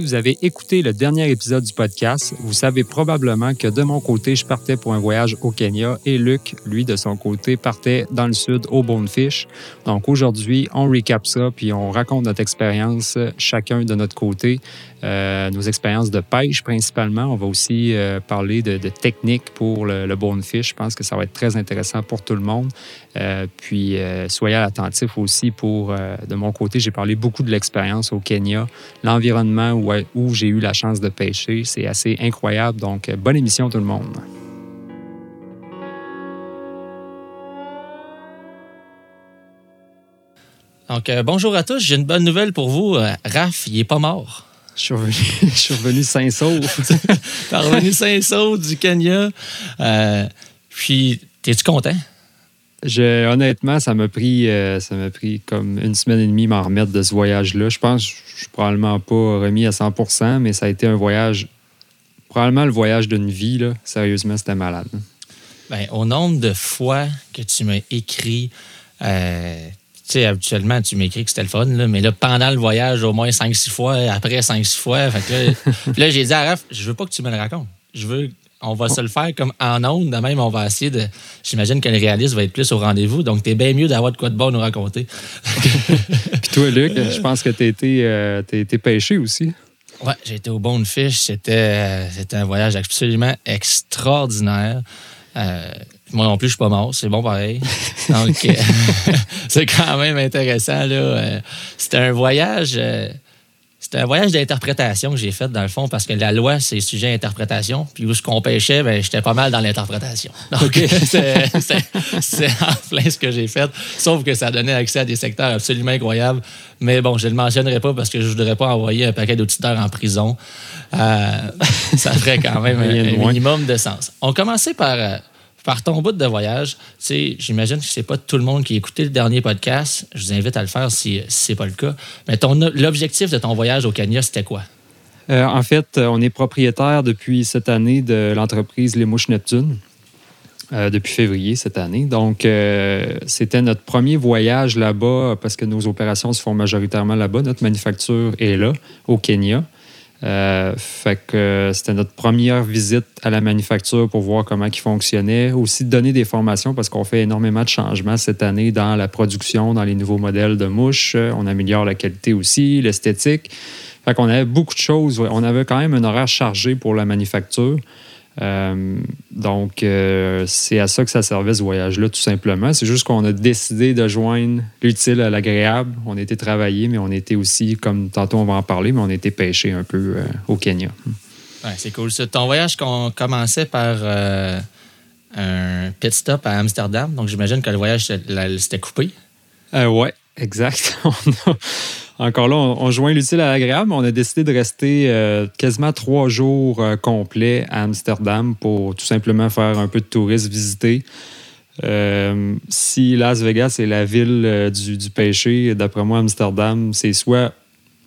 vous avez écouté le dernier épisode du podcast, vous savez probablement que de mon côté, je partais pour un voyage au Kenya et Luc, lui, de son côté, partait dans le sud au Bonefish. Donc aujourd'hui, on recap ça puis on raconte notre expérience chacun de notre côté. Euh, nos expériences de pêche principalement. On va aussi euh, parler de, techniques pour le, bonefish. Je pense que ça va être très intéressant pour tout le monde. Euh, puis soyez attentifs aussi pour, de mon côté, j'ai parlé beaucoup de l'expérience au Kenya, l'environnement où, où j'ai eu la chance de pêcher. C'est assez incroyable. Donc, bonne émission tout le monde. Donc, bonjour à tous. J'ai une bonne nouvelle pour vous. Raph, il n'est pas mort. Je suis revenu, je suis revenu sain-sauf. T'es revenu sain-sauf du Kenya. Euh, puis, es-tu content? Honnêtement, ça m'a pris, euh, ça m'a pris comme une semaine et demie m'en remettre de ce voyage-là. Je pense que je suis probablement pas remis à 100% mais ça a été un voyage, probablement le voyage d'une vie. Là. Sérieusement, c'était malade. Bien, au nombre de fois que tu m'as écrit euh, tu sais, habituellement, tu m'écris que c'était le fun, mais là, pendant le voyage, au moins 5-6 fois, après 5-6 fois. Fait que là, j'ai dit à Raph, je veux pas que tu me le racontes. Je veux on va se le faire comme en ondes. De même, on va essayer de. J'imagine que le réaliste va être plus au rendez-vous. Donc, t'es bien mieux d'avoir de quoi de bon nous raconter. Puis toi, Luc, je pense que tu été, euh, été pêché aussi. Oui, j'ai été au Bonefish. C'était, euh, c'était un voyage absolument extraordinaire. Euh, moi non plus, je suis pas mort. C'est bon pareil. Donc, euh, c'est quand même intéressant. Là. Euh, c'était un voyage. Euh, c'était un voyage d'interprétation que j'ai fait, dans le fond, parce que la loi, c'est sujet à interprétation. Puis où ce qu'on pêchait, ben, j'étais pas mal dans l'interprétation. Donc, c'est en plein ce que j'ai fait. Sauf que ça donnait accès à des secteurs absolument incroyables. Mais bon, je ne le mentionnerai pas parce que je ne voudrais pas envoyer un paquet d'auditeurs en prison. ça ferait quand même un, minimum de sens. On commençait par par ton bout de voyage, j'imagine que c'est pas tout le monde qui a écouté le dernier podcast. Je vous invite à le faire si, ce n'est pas le cas. Mais l'objectif de ton voyage au Kenya, c'était quoi? Euh, en fait, euh, on est propriétaire depuis cette année de l'entreprise Les Mouches Neptune. Euh, depuis février cette année. Donc, c'était notre premier voyage là-bas parce que nos opérations se font majoritairement là-bas. Notre manufacture est là, au Kenya. Euh, fait que c'était notre première visite à la manufacture pour voir comment il fonctionnait. Aussi donner des formations parce qu'on fait énormément de changements cette année dans la production, dans les nouveaux modèles de mouches. On améliore la qualité aussi, l'esthétique. Fait qu'on avait beaucoup de choses. On avait quand même un horaire chargé pour la manufacture. Euh, donc, euh, c'est à ça que ça servait ce voyage-là, tout simplement. C'est juste qu'on a décidé de joindre l'utile à l'agréable. On était travaillé, mais on était aussi, comme tantôt on va en parler, mais on était pêché un peu euh, au Kenya. Ouais, c'est cool. Ton voyage qu'on commençait par un pit stop à Amsterdam. Donc, j'imagine que le voyage c'était coupé. oui, exact. Encore là, on, joint l'utile à l'agréable. On a décidé de rester euh, quasiment trois jours euh, complets à Amsterdam pour tout simplement faire un peu de tourisme, visiter. Euh, si Las Vegas est la ville du, du péché, d'après moi, Amsterdam, c'est soit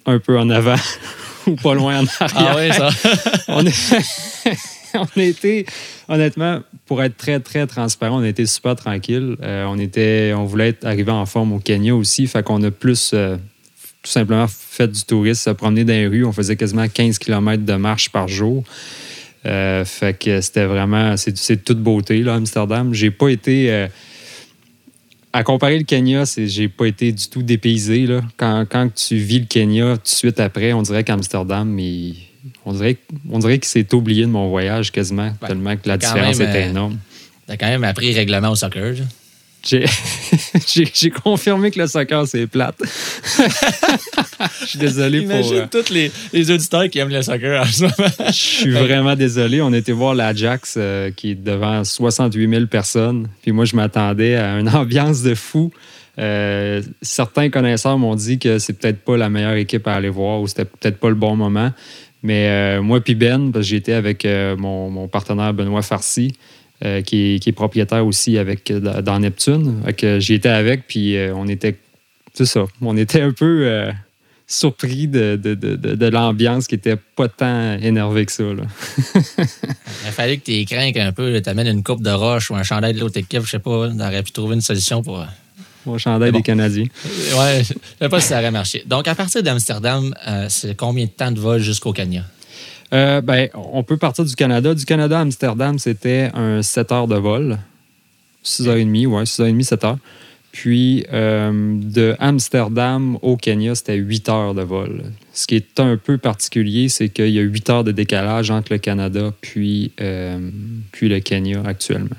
un peu en avant ou pas loin en arrière. Ah oui, ça. on, on a été, honnêtement, pour être très, très transparent, on a été super tranquille. on, était, on voulait être arrivé en forme au Kenya aussi, fait qu'on a plus tout simplement fait du tourisme, se promener dans les rues. On faisait quasiment 15 km de marche par jour. Euh, fait que c'était vraiment, c'est toute beauté, là, Amsterdam. J'ai pas été. Euh, à comparer le Kenya, j'ai pas été du tout dépaysé. Là. Quand, quand, tu vis le Kenya, tout de suite après, on dirait qu'Amsterdam, on dirait, on dirait qu'il s'est oublié de mon voyage quasiment, tellement que la différence était euh, énorme. T'as quand même appris règlement au soccer. J'ai confirmé que le soccer, c'est plate. Je suis désolé pour. Imagine euh, tous les, les, auditeurs qui aiment le soccer en ce moment. Je suis vraiment désolé. On était voir l'Ajax euh, qui est devant 68 000 personnes. Puis moi, je m'attendais à une ambiance de fou. Euh, certains connaisseurs m'ont dit que c'est peut-être pas la meilleure équipe à aller voir ou c'était peut-être pas le bon moment. Mais moi puis Ben, parce que j'étais avec mon, mon, partenaire Benoît Farcy, euh, qui, est, propriétaire aussi avec, euh, dans Neptune. J'y étais avec, puis euh, on était. C'est ça. On était un peu surpris de, de, l'ambiance qui était pas tant énervée que ça. Il fallait que tu y un peu, tu amènes une coupe de roche ou un chandail de l'autre équipe, je sais pas, on aurait pu trouver une solution pour. Mon chandail bon. des Canadiens. Ouais, je sais pas si ça aurait marché. Donc, à partir d'Amsterdam, euh, c'est combien de temps de vol jusqu'au Kenya? Euh, ben, on peut partir du Canada. Du Canada à Amsterdam, c'était un 7 heures de vol. 6h30, ouais, 6h30, 7 heures. Puis euh, de Amsterdam au Kenya, c'était 8 heures de vol. Ce qui est un peu particulier, c'est qu'il y a 8 heures de décalage entre le Canada puis, euh, puis le Kenya actuellement.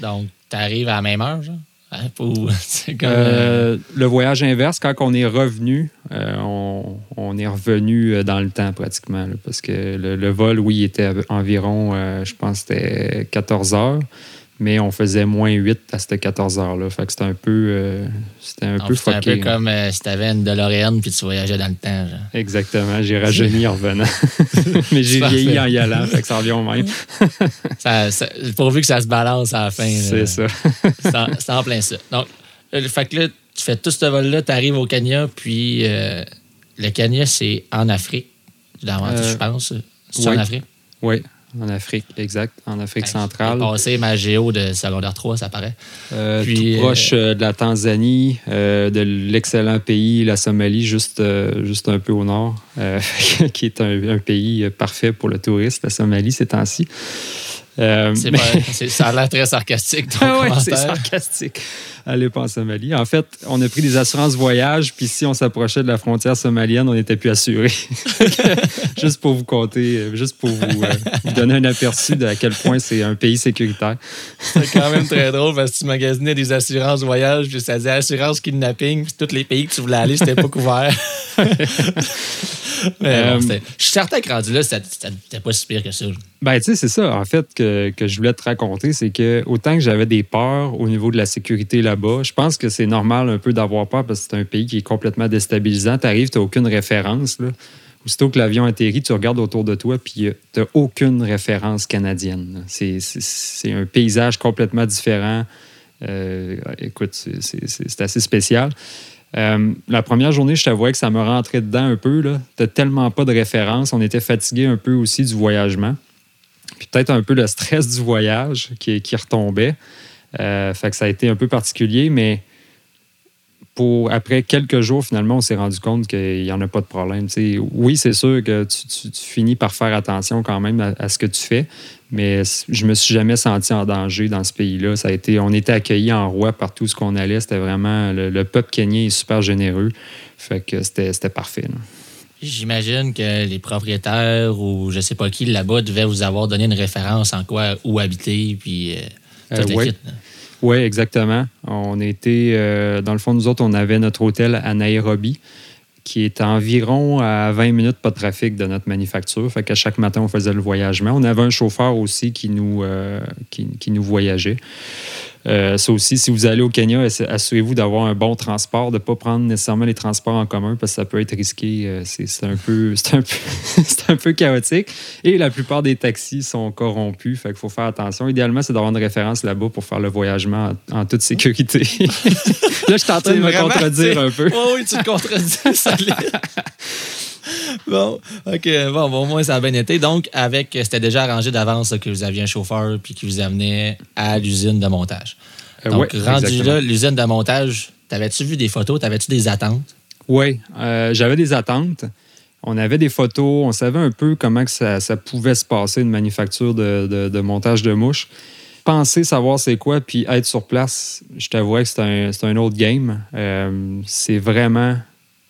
Donc, tu arrives à la même heure, genre? Hein, pour- c'est comme, euh, Euh, le voyage inverse, quand on est revenu, euh, on, on est revenu dans le temps pratiquement. là, parce que le, le vol, oui, était environ, euh, je pense, c'était 14 heures, mais on faisait moins 8 à ces 14 heures-là. Fait que c'était un peu, euh, c'était un peu c'est un peu comme euh, si tu avais une DeLorean puis tu voyageais dans le temps. Genre. Exactement, j'ai rajeuni en revenant. mais j'ai vieilli en y allant, fait que ça revient au même. Ça, ça- pourvu que ça se balance à la fin. C'est ça. C'est en, plein ça. Donc, euh, fait que là, tu fais tout ce vol-là, tu arrives au Kenya, puis euh, le Kenya, c'est en Afrique, dans, je pense. C'est oui. en Afrique? Oui, en Afrique, exact, en Afrique J'ai centrale. passé ma géo de secondaire 3, ça paraît. Euh, Puis, tout proche euh, de la Tanzanie, euh, de l'excellent pays, la Somalie, juste, euh, juste un peu au nord, euh, qui est un, un pays euh, parfait pour le touriste, la Somalie, ces temps-ci. Euh, C'est mais- pas- ça a l'air très sarcastique, Ah ouais, c'est sarcastique. Allez pas en Somalie. En fait, on a pris des assurances voyage, puis si on s'approchait de la frontière somalienne, on n'était plus assuré. juste pour vous compter, euh, juste pour vous, euh, vous donner un aperçu de à quel point c'est un pays sécuritaire. C'est quand même très drôle parce que tu magasinais des assurances voyage, puis ça disait assurance kidnapping, puis tous les pays que tu voulais aller, c'était pas couvert. Mais bon, Euh, je suis certain que rendu là, c'était pas si pire que ça. Ben, tu sais, c'est ça, en fait, que, que je voulais te raconter, c'est que autant que j'avais des peurs au niveau de la sécurité je pense que c'est normal un peu d'avoir peur parce que c'est un pays qui est complètement déstabilisant. Tu arrives, tu n'as aucune référence. Là. Aussitôt que l'avion atterrit, tu regardes autour de toi, puis tu n'as aucune référence canadienne. C'est- un paysage complètement différent. Euh, écoute, c'est- assez spécial. Euh, la première journée, je t'avouais que ça me rentrait dedans un peu. Tu n'as tellement pas de référence. On était fatigué un peu aussi du voyagement. Puis peut-être un peu le stress du voyage qui retombait. Euh, fait que ça a été un peu particulier, mais après quelques jours, finalement, on s'est rendu compte qu'il n'y en a pas de problème. Oui, c'est sûr que tu, finis par faire attention quand même à, ce que tu fais, mais je me suis jamais senti en danger dans ce pays-là. Ça a été, on était accueillis en roi partout ce qu'on allait. C'était vraiment le, le peuple kenyan est super généreux. Fait que c'était parfait. J'imagine que les propriétaires ou je sais pas qui là-bas devaient vous avoir donné une référence en quoi où habiter, puis euh, le ouais. Oui, exactement. On était, euh, dans le fond, nous autres, on avait notre hôtel à Nairobi, qui est à environ à 20 minutes pas de trafic de notre manufacture. Fait qu'à chaque matin, on faisait le voyagement. On avait un chauffeur aussi qui nous, euh, qui, qui nous voyageait. Euh, ça aussi, si vous allez au Kenya, assurez-vous d'avoir un bon transport, de ne pas prendre nécessairement les transports en commun parce que ça peut être risqué. Euh, C'est un, peu- un, peu- un peu chaotique. Et la plupart des taxis sont corrompus, fait qu'il faut faire attention. Idéalement, c'est d'avoir une référence là-bas pour faire le voyagement en, en toute sécurité. Là, je suis en train de me contredire un peu. Oh oui, tu te contredis, solide. bon, OK. Bon, bon, au moins, ça a bien été. Donc, avec, c'était déjà arrangé d'avance que vous aviez un chauffeur puis qui vous amenait à l'usine de montage. Euh, Donc, ouais, rendu exactement. là, l'usine de montage, t'avais-tu vu des photos? T'avais-tu des attentes? Oui, euh, j'avais des attentes. On avait des photos, on savait un peu comment que ça, ça pouvait se passer, une manufacture de, de- de montage de mouches. Penser savoir c'est quoi, puis être sur place, je t'avouais que c'est un, c'est un autre game. Euh, c'est vraiment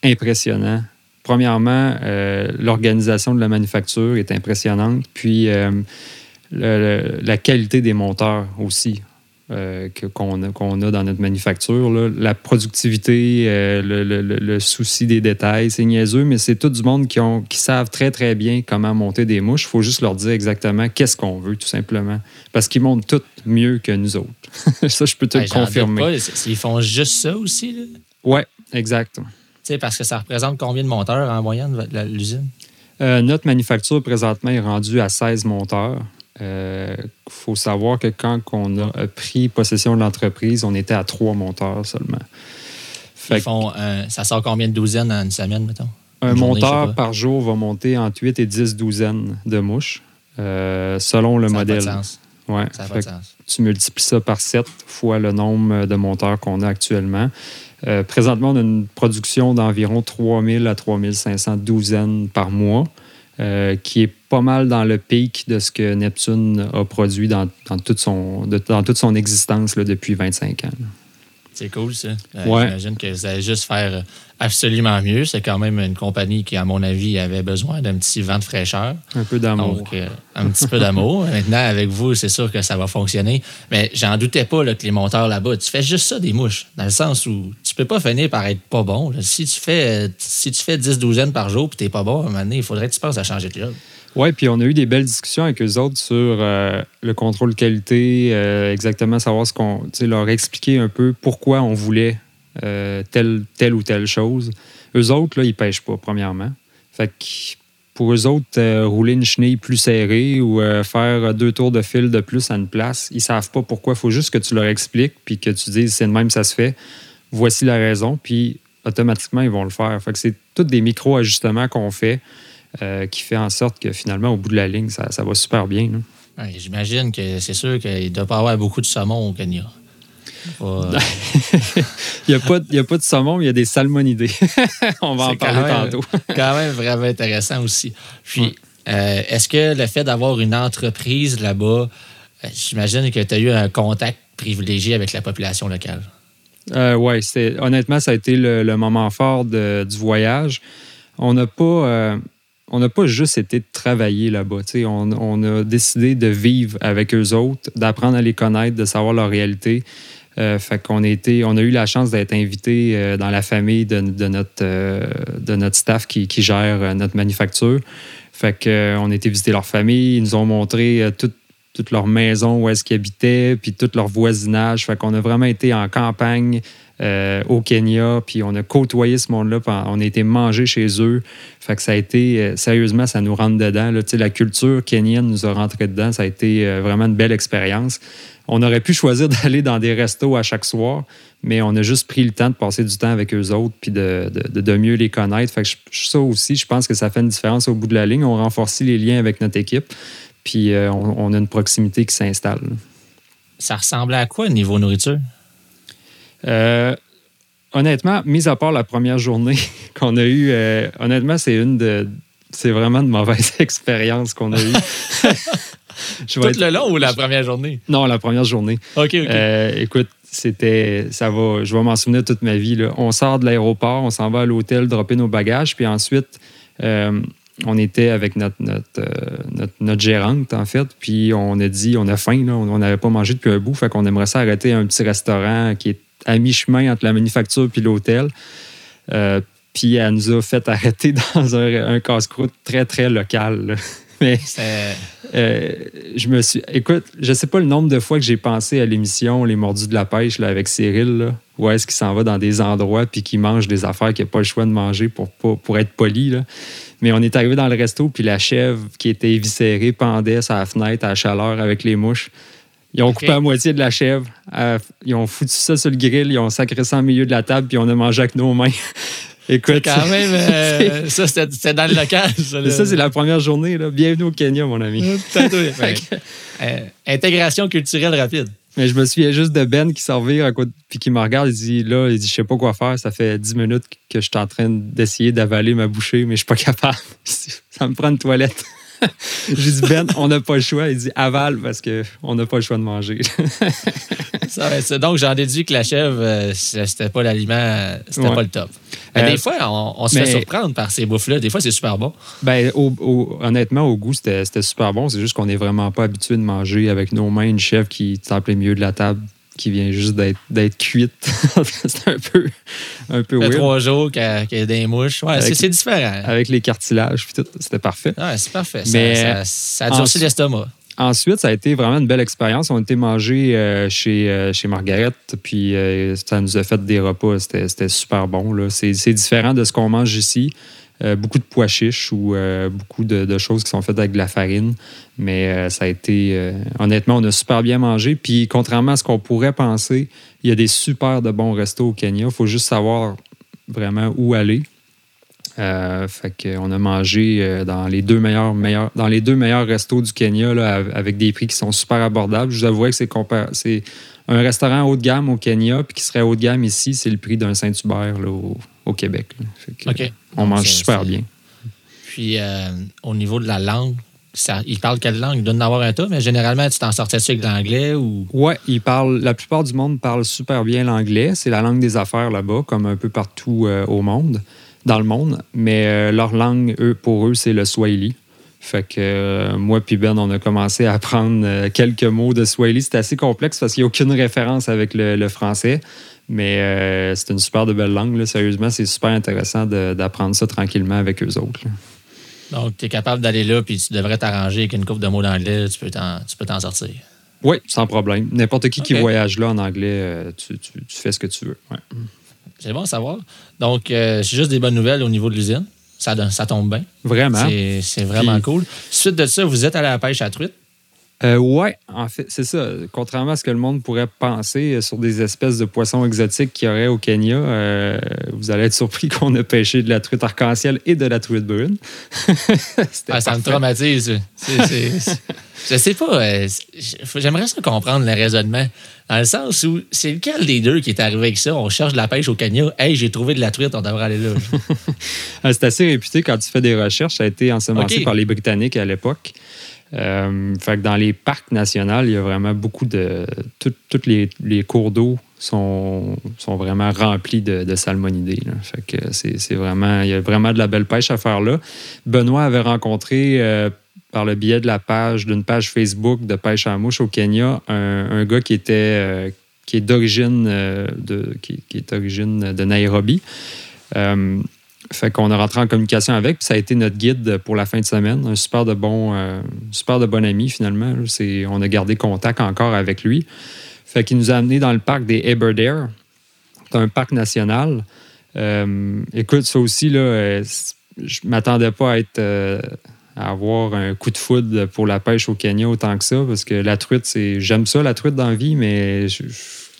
impressionnant. Premièrement, euh, l'organisation de la manufacture est impressionnante, puis euh, le- le- la qualité des monteurs aussi euh, qu'on a, a dans notre manufacture. là. La productivité, euh, le, le- le- le souci des détails, c'est niaiseux, mais c'est tout du monde qui, ont, qui savent très, très bien comment monter des mouches. Il faut juste leur dire exactement qu'est-ce qu'on veut, tout simplement. Parce qu'ils montent tout mieux que nous autres. ça, je peux te le doute confirmer. pas. Ils font juste ça aussi, Ouais, exact. Sais, parce que ça représente combien de monteurs en moyenne, l'usine? Euh, notre manufacture présentement est rendue à 16 monteurs. Il faut savoir que quand on a euh, pris possession de l'entreprise, on était à 3 monteurs seulement. Fait Ils font, ça sort combien de douzaines en une semaine, mettons? un journée, monteur par jour va monter entre 8 et 10 douzaines de mouches, euh, selon le Ça n'a pas de modèle. sens. Ouais. Ça pas Fait de sens. tu multiplies ça par 7 fois le nombre de monteurs qu'on a actuellement. Euh, présentement, on a une production d'environ 3000 à 3500 douzaines par mois, euh, qui est pas mal dans le pic de ce que Neptune a produit dans, dans toute, son, de- dans toute son existence là, depuis 25 ans. C'est cool, ça. Euh, Ouais. J'imagine que vous allez juste faire absolument mieux. C'est quand même une compagnie qui, à mon avis, avait besoin d'un petit vent de fraîcheur. Un peu d'amour. Donc, euh, un petit peu d'amour. Maintenant, avec vous, c'est sûr que ça va fonctionner. Mais j'en doutais pas là, que les monteurs là-bas, tu fais juste ça des mouches. Dans le sens où tu peux pas finir par être pas bon. là. Si tu fais, si tu fais 10 douzaines par jour et tu n'es pas bon, à un moment donné, il faudrait que tu penses à changer de job. Oui, puis on a eu des belles discussions avec eux autres sur euh, le contrôle qualité, euh, exactement savoir ce qu'on. Tu sais, leur expliquer un peu pourquoi on voulait euh, telle, telle ou telle chose. Eux autres, là, ils pêchent pas, premièrement. Fait que pour eux autres, euh, rouler une chenille plus serrée ou euh, faire deux tours de fil de plus à une place, ils savent pas pourquoi. Il faut juste que tu leur expliques puis que tu dises c'est de même ça se fait. Voici la raison, puis automatiquement, ils vont le faire. Fait que c'est tous des micro-ajustements qu'on fait qui fait en sorte que finalement, au bout de la ligne, ça, va super bien. J'imagine que c'est sûr qu'il ne doit pas avoir beaucoup de saumon au Kenya. Il n'y a, pas- de saumon, mais il y a des salmonidés. On va en parler même- tantôt. quand même vraiment intéressant aussi. Puis, euh, est-ce que le fait d'avoir une entreprise là-bas, euh, j'imagine que tu as eu un contact privilégié avec la population locale? Euh, oui, c'est- honnêtement, ça a été le, le moment fort de- du voyage. On n'a pas, euh, on n'a pas juste été de travailler là-bas. On, on a décidé de vivre avec eux autres, d'apprendre à les connaître, de savoir leur réalité. Euh, fait qu'on on a eu la chance d'être invités euh, dans la famille de, euh, notre staff qui, gère notre manufacture. Fait que, euh, on a été visiter leur famille. Ils nous ont montré toute, toute leur maison, où est-ce qu'ils habitaient, puis tout leur voisinage. Fait qu'on a vraiment été en campagne euh, au Kenya, puis on a côtoyé ce monde-là, on a été manger chez eux. Fait que ça a été, euh, sérieusement, ça nous rentre dedans. La culture kenyenne nous a rentré dedans. Ça a été euh, vraiment une belle expérience. On aurait pu choisir d'aller dans des restos à chaque soir, mais on a juste pris le temps de passer du temps avec eux autres puis de, de- mieux les connaître. Je- ça aussi, je pense que ça fait une différence au bout de la ligne. On renforce les liens avec notre équipe, puis on, on a une proximité qui s'installe. Ça ressemblait à quoi niveau nourriture? Euh, honnêtement, mis à part la première journée qu'on a eue, euh, honnêtement, c'est une de. C'est vraiment de mauvaise expérience qu'on a eue. Je Tout être- le long ou la première journée? Non, la première journée. OK, OK. Euh, écoute, c'était. Ça va. Je vais m'en souvenir toute ma vie. là. On sort de l'aéroport, on s'en va à l'hôtel, dropper nos bagages, puis ensuite. euh, on était avec notre, notre, euh, notre, notre gérante, en fait, puis on a dit, on a faim, là, on n'avait pas mangé depuis un bout, fait qu'on aimerait s'arrêter à un petit restaurant qui est à mi-chemin entre la manufacture puis l'hôtel. Euh, puis elle nous a fait arrêter dans un, un casse-croûte très, très local. là. Mais euh, je me suis. Écoute, je sais pas le nombre de fois que j'ai pensé à l'émission Les Mordus de la pêche là, avec Cyril, là, où est-ce qu'il s'en va dans des endroits puis qu'il mange des affaires qu'il n'a pas le choix de manger pour, pour être poli. Là. Mais on est arrivé dans le resto, puis la chèvre qui était éviscérée pendait sur la fenêtre à la chaleur avec les mouches. Ils ont coupé la moitié de la chèvre, euh, ils ont foutu ça sur le grill, ils ont sacré ça au milieu de la table, puis on a mangé avec nos mains. Écoute, Quand même, euh, ça, c'était dans le local. Ça, là. ça, c'est la première journée. Là. Bienvenue au Kenya, mon ami. Euh, intégration culturelle rapide. Mais je me souviens juste de Ben qui s'en à côté, puis qui me regarde, il dit là, il dit je sais pas quoi faire, ça fait 10 minutes que je suis en train d'essayer d'avaler ma bouchée, mais je suis pas capable. ça me prend une toilette. J'ai dit Ben, on n'a pas le choix. Il dit avale parce qu'on n'a pas le choix de manger. Ça, donc, j'en déduis que la chèvre, euh, c'était pas l'aliment, c'était Ouais. pas le top. Mais Euh, des fois, on, on se mais- fait surprendre par ces bouffes-là. Des fois, c'est super bon. ben, au- au- honnêtement, au goût, c'était super bon. C'est juste qu'on n'est vraiment pas habitué de manger avec nos mains une chèvre qui plein milieu de la table, qui vient juste d'être cuite. c'est un peu, un peu weird. trois jours qu'il y, a y a des mouches. Ouais, c'est- différent. Avec les cartilages, puis tout, c'était parfait. Ouais, c'est parfait. Mais- ça, ça, ça durcit Ensuite- l'estomac. Ensuite, ça a été vraiment une belle expérience. On a été manger euh, chez, euh, chez Margaret, puis euh, ça nous a fait des repas. C'était super bon. c'est différent de ce qu'on mange ici. Euh, beaucoup de pois chiches ou euh, beaucoup de, choses qui sont faites avec de la farine. Mais euh, ça a été. honnêtement, on a super bien mangé. Puis, contrairement à ce qu'on pourrait penser, il y a des super de bons restos au Kenya. Il faut juste savoir vraiment où aller. Euh, fait qu'on a mangé dans les deux meilleurs, meilleurs restos du Kenya avec des prix qui sont super abordables. Je vous avouerais que c'est un restaurant haut de gamme au Kenya puis qui serait haut de gamme ici, c'est le prix d'un Saint-Hubert au Québec. que, OK. On mange super bien. Puis, euh, au niveau de la langue, ça, ils parlent quelle langue? Ils doivent en avoir un tas, mais généralement, tu t'en sortais-tu avec l'anglais ou? Ouais, ils parlent. La plupart du monde parle super bien l'anglais. C'est la langue des affaires là-bas, comme un peu partout euh, au monde, dans le monde. Mais euh, leur langue, eux, pour eux, c'est le Swahili. Fait que euh, moi puis Ben, on a commencé à apprendre euh, quelques mots de Swahili. C'est assez complexe parce qu'il n'y a aucune référence avec le, le français. Mais euh, c'est une super de belle langue. là. Sérieusement, c'est super intéressant d'apprendre ça tranquillement avec eux autres. là. Donc, tu es capable d'aller là, puis tu devrais t'arranger avec une coupe de mots d'anglais, tu peux t'en sortir. Oui, sans problème. N'importe qui qui voyage là en anglais, euh, tu, tu- tu fais ce que tu veux. Ouais. C'est bon à savoir. Donc, euh, c'est juste des bonnes nouvelles au niveau de l'usine. Ça, ça tombe bien. Vraiment. C'est c'est vraiment Puis- cool. Suite de ça, vous êtes allé à la pêche à truite. Euh, ouais, en fait, c'est ça. Contrairement à ce que le monde pourrait penser sur des espèces de poissons exotiques qu'il y aurait au Kenya, euh, vous allez être surpris qu'on a pêché de la truite arc-en-ciel et de la truite brune. Ah, ça me traumatise. Je sais pas. euh, J'aimerais ça comprendre le raisonnement. Dans le sens où c'est lequel des deux qui est arrivé avec ça? On cherche de la pêche au Kenya. Hey, j'ai trouvé de la truite, on devrait aller là. Euh, C'est assez réputé quand tu fais des recherches. Ça a été ensemencé par les Britanniques à l'époque. Euh, fait que dans les parcs nationaux, il y a vraiment beaucoup de. Tous les, cours d'eau sont, sont vraiment remplis de, salmonidés. Fait que c'est c'est vraiment. Il y a vraiment de la belle pêche à faire là. Benoît avait rencontré. euh, par le biais de la page, d'une page Facebook de pêche à mouche au Kenya, un, gars qui était euh, qui est d'origine de qui est d'origine de Nairobi. Fait qu'on a rentré en communication avec, puis ça a été notre guide pour la fin de semaine. Un super de bon, euh, super de bon ami, finalement. On a gardé contact encore avec lui. Fait qu'il nous a amenés dans le parc des Aberdare. C'est un parc national. Euh, écoute, ça aussi, là, euh, je m'attendais pas à être. à avoir un coup de foudre pour la pêche au Kenya autant que ça, parce que la truite, c'est. J'aime ça, la truite dans la vie, mais je-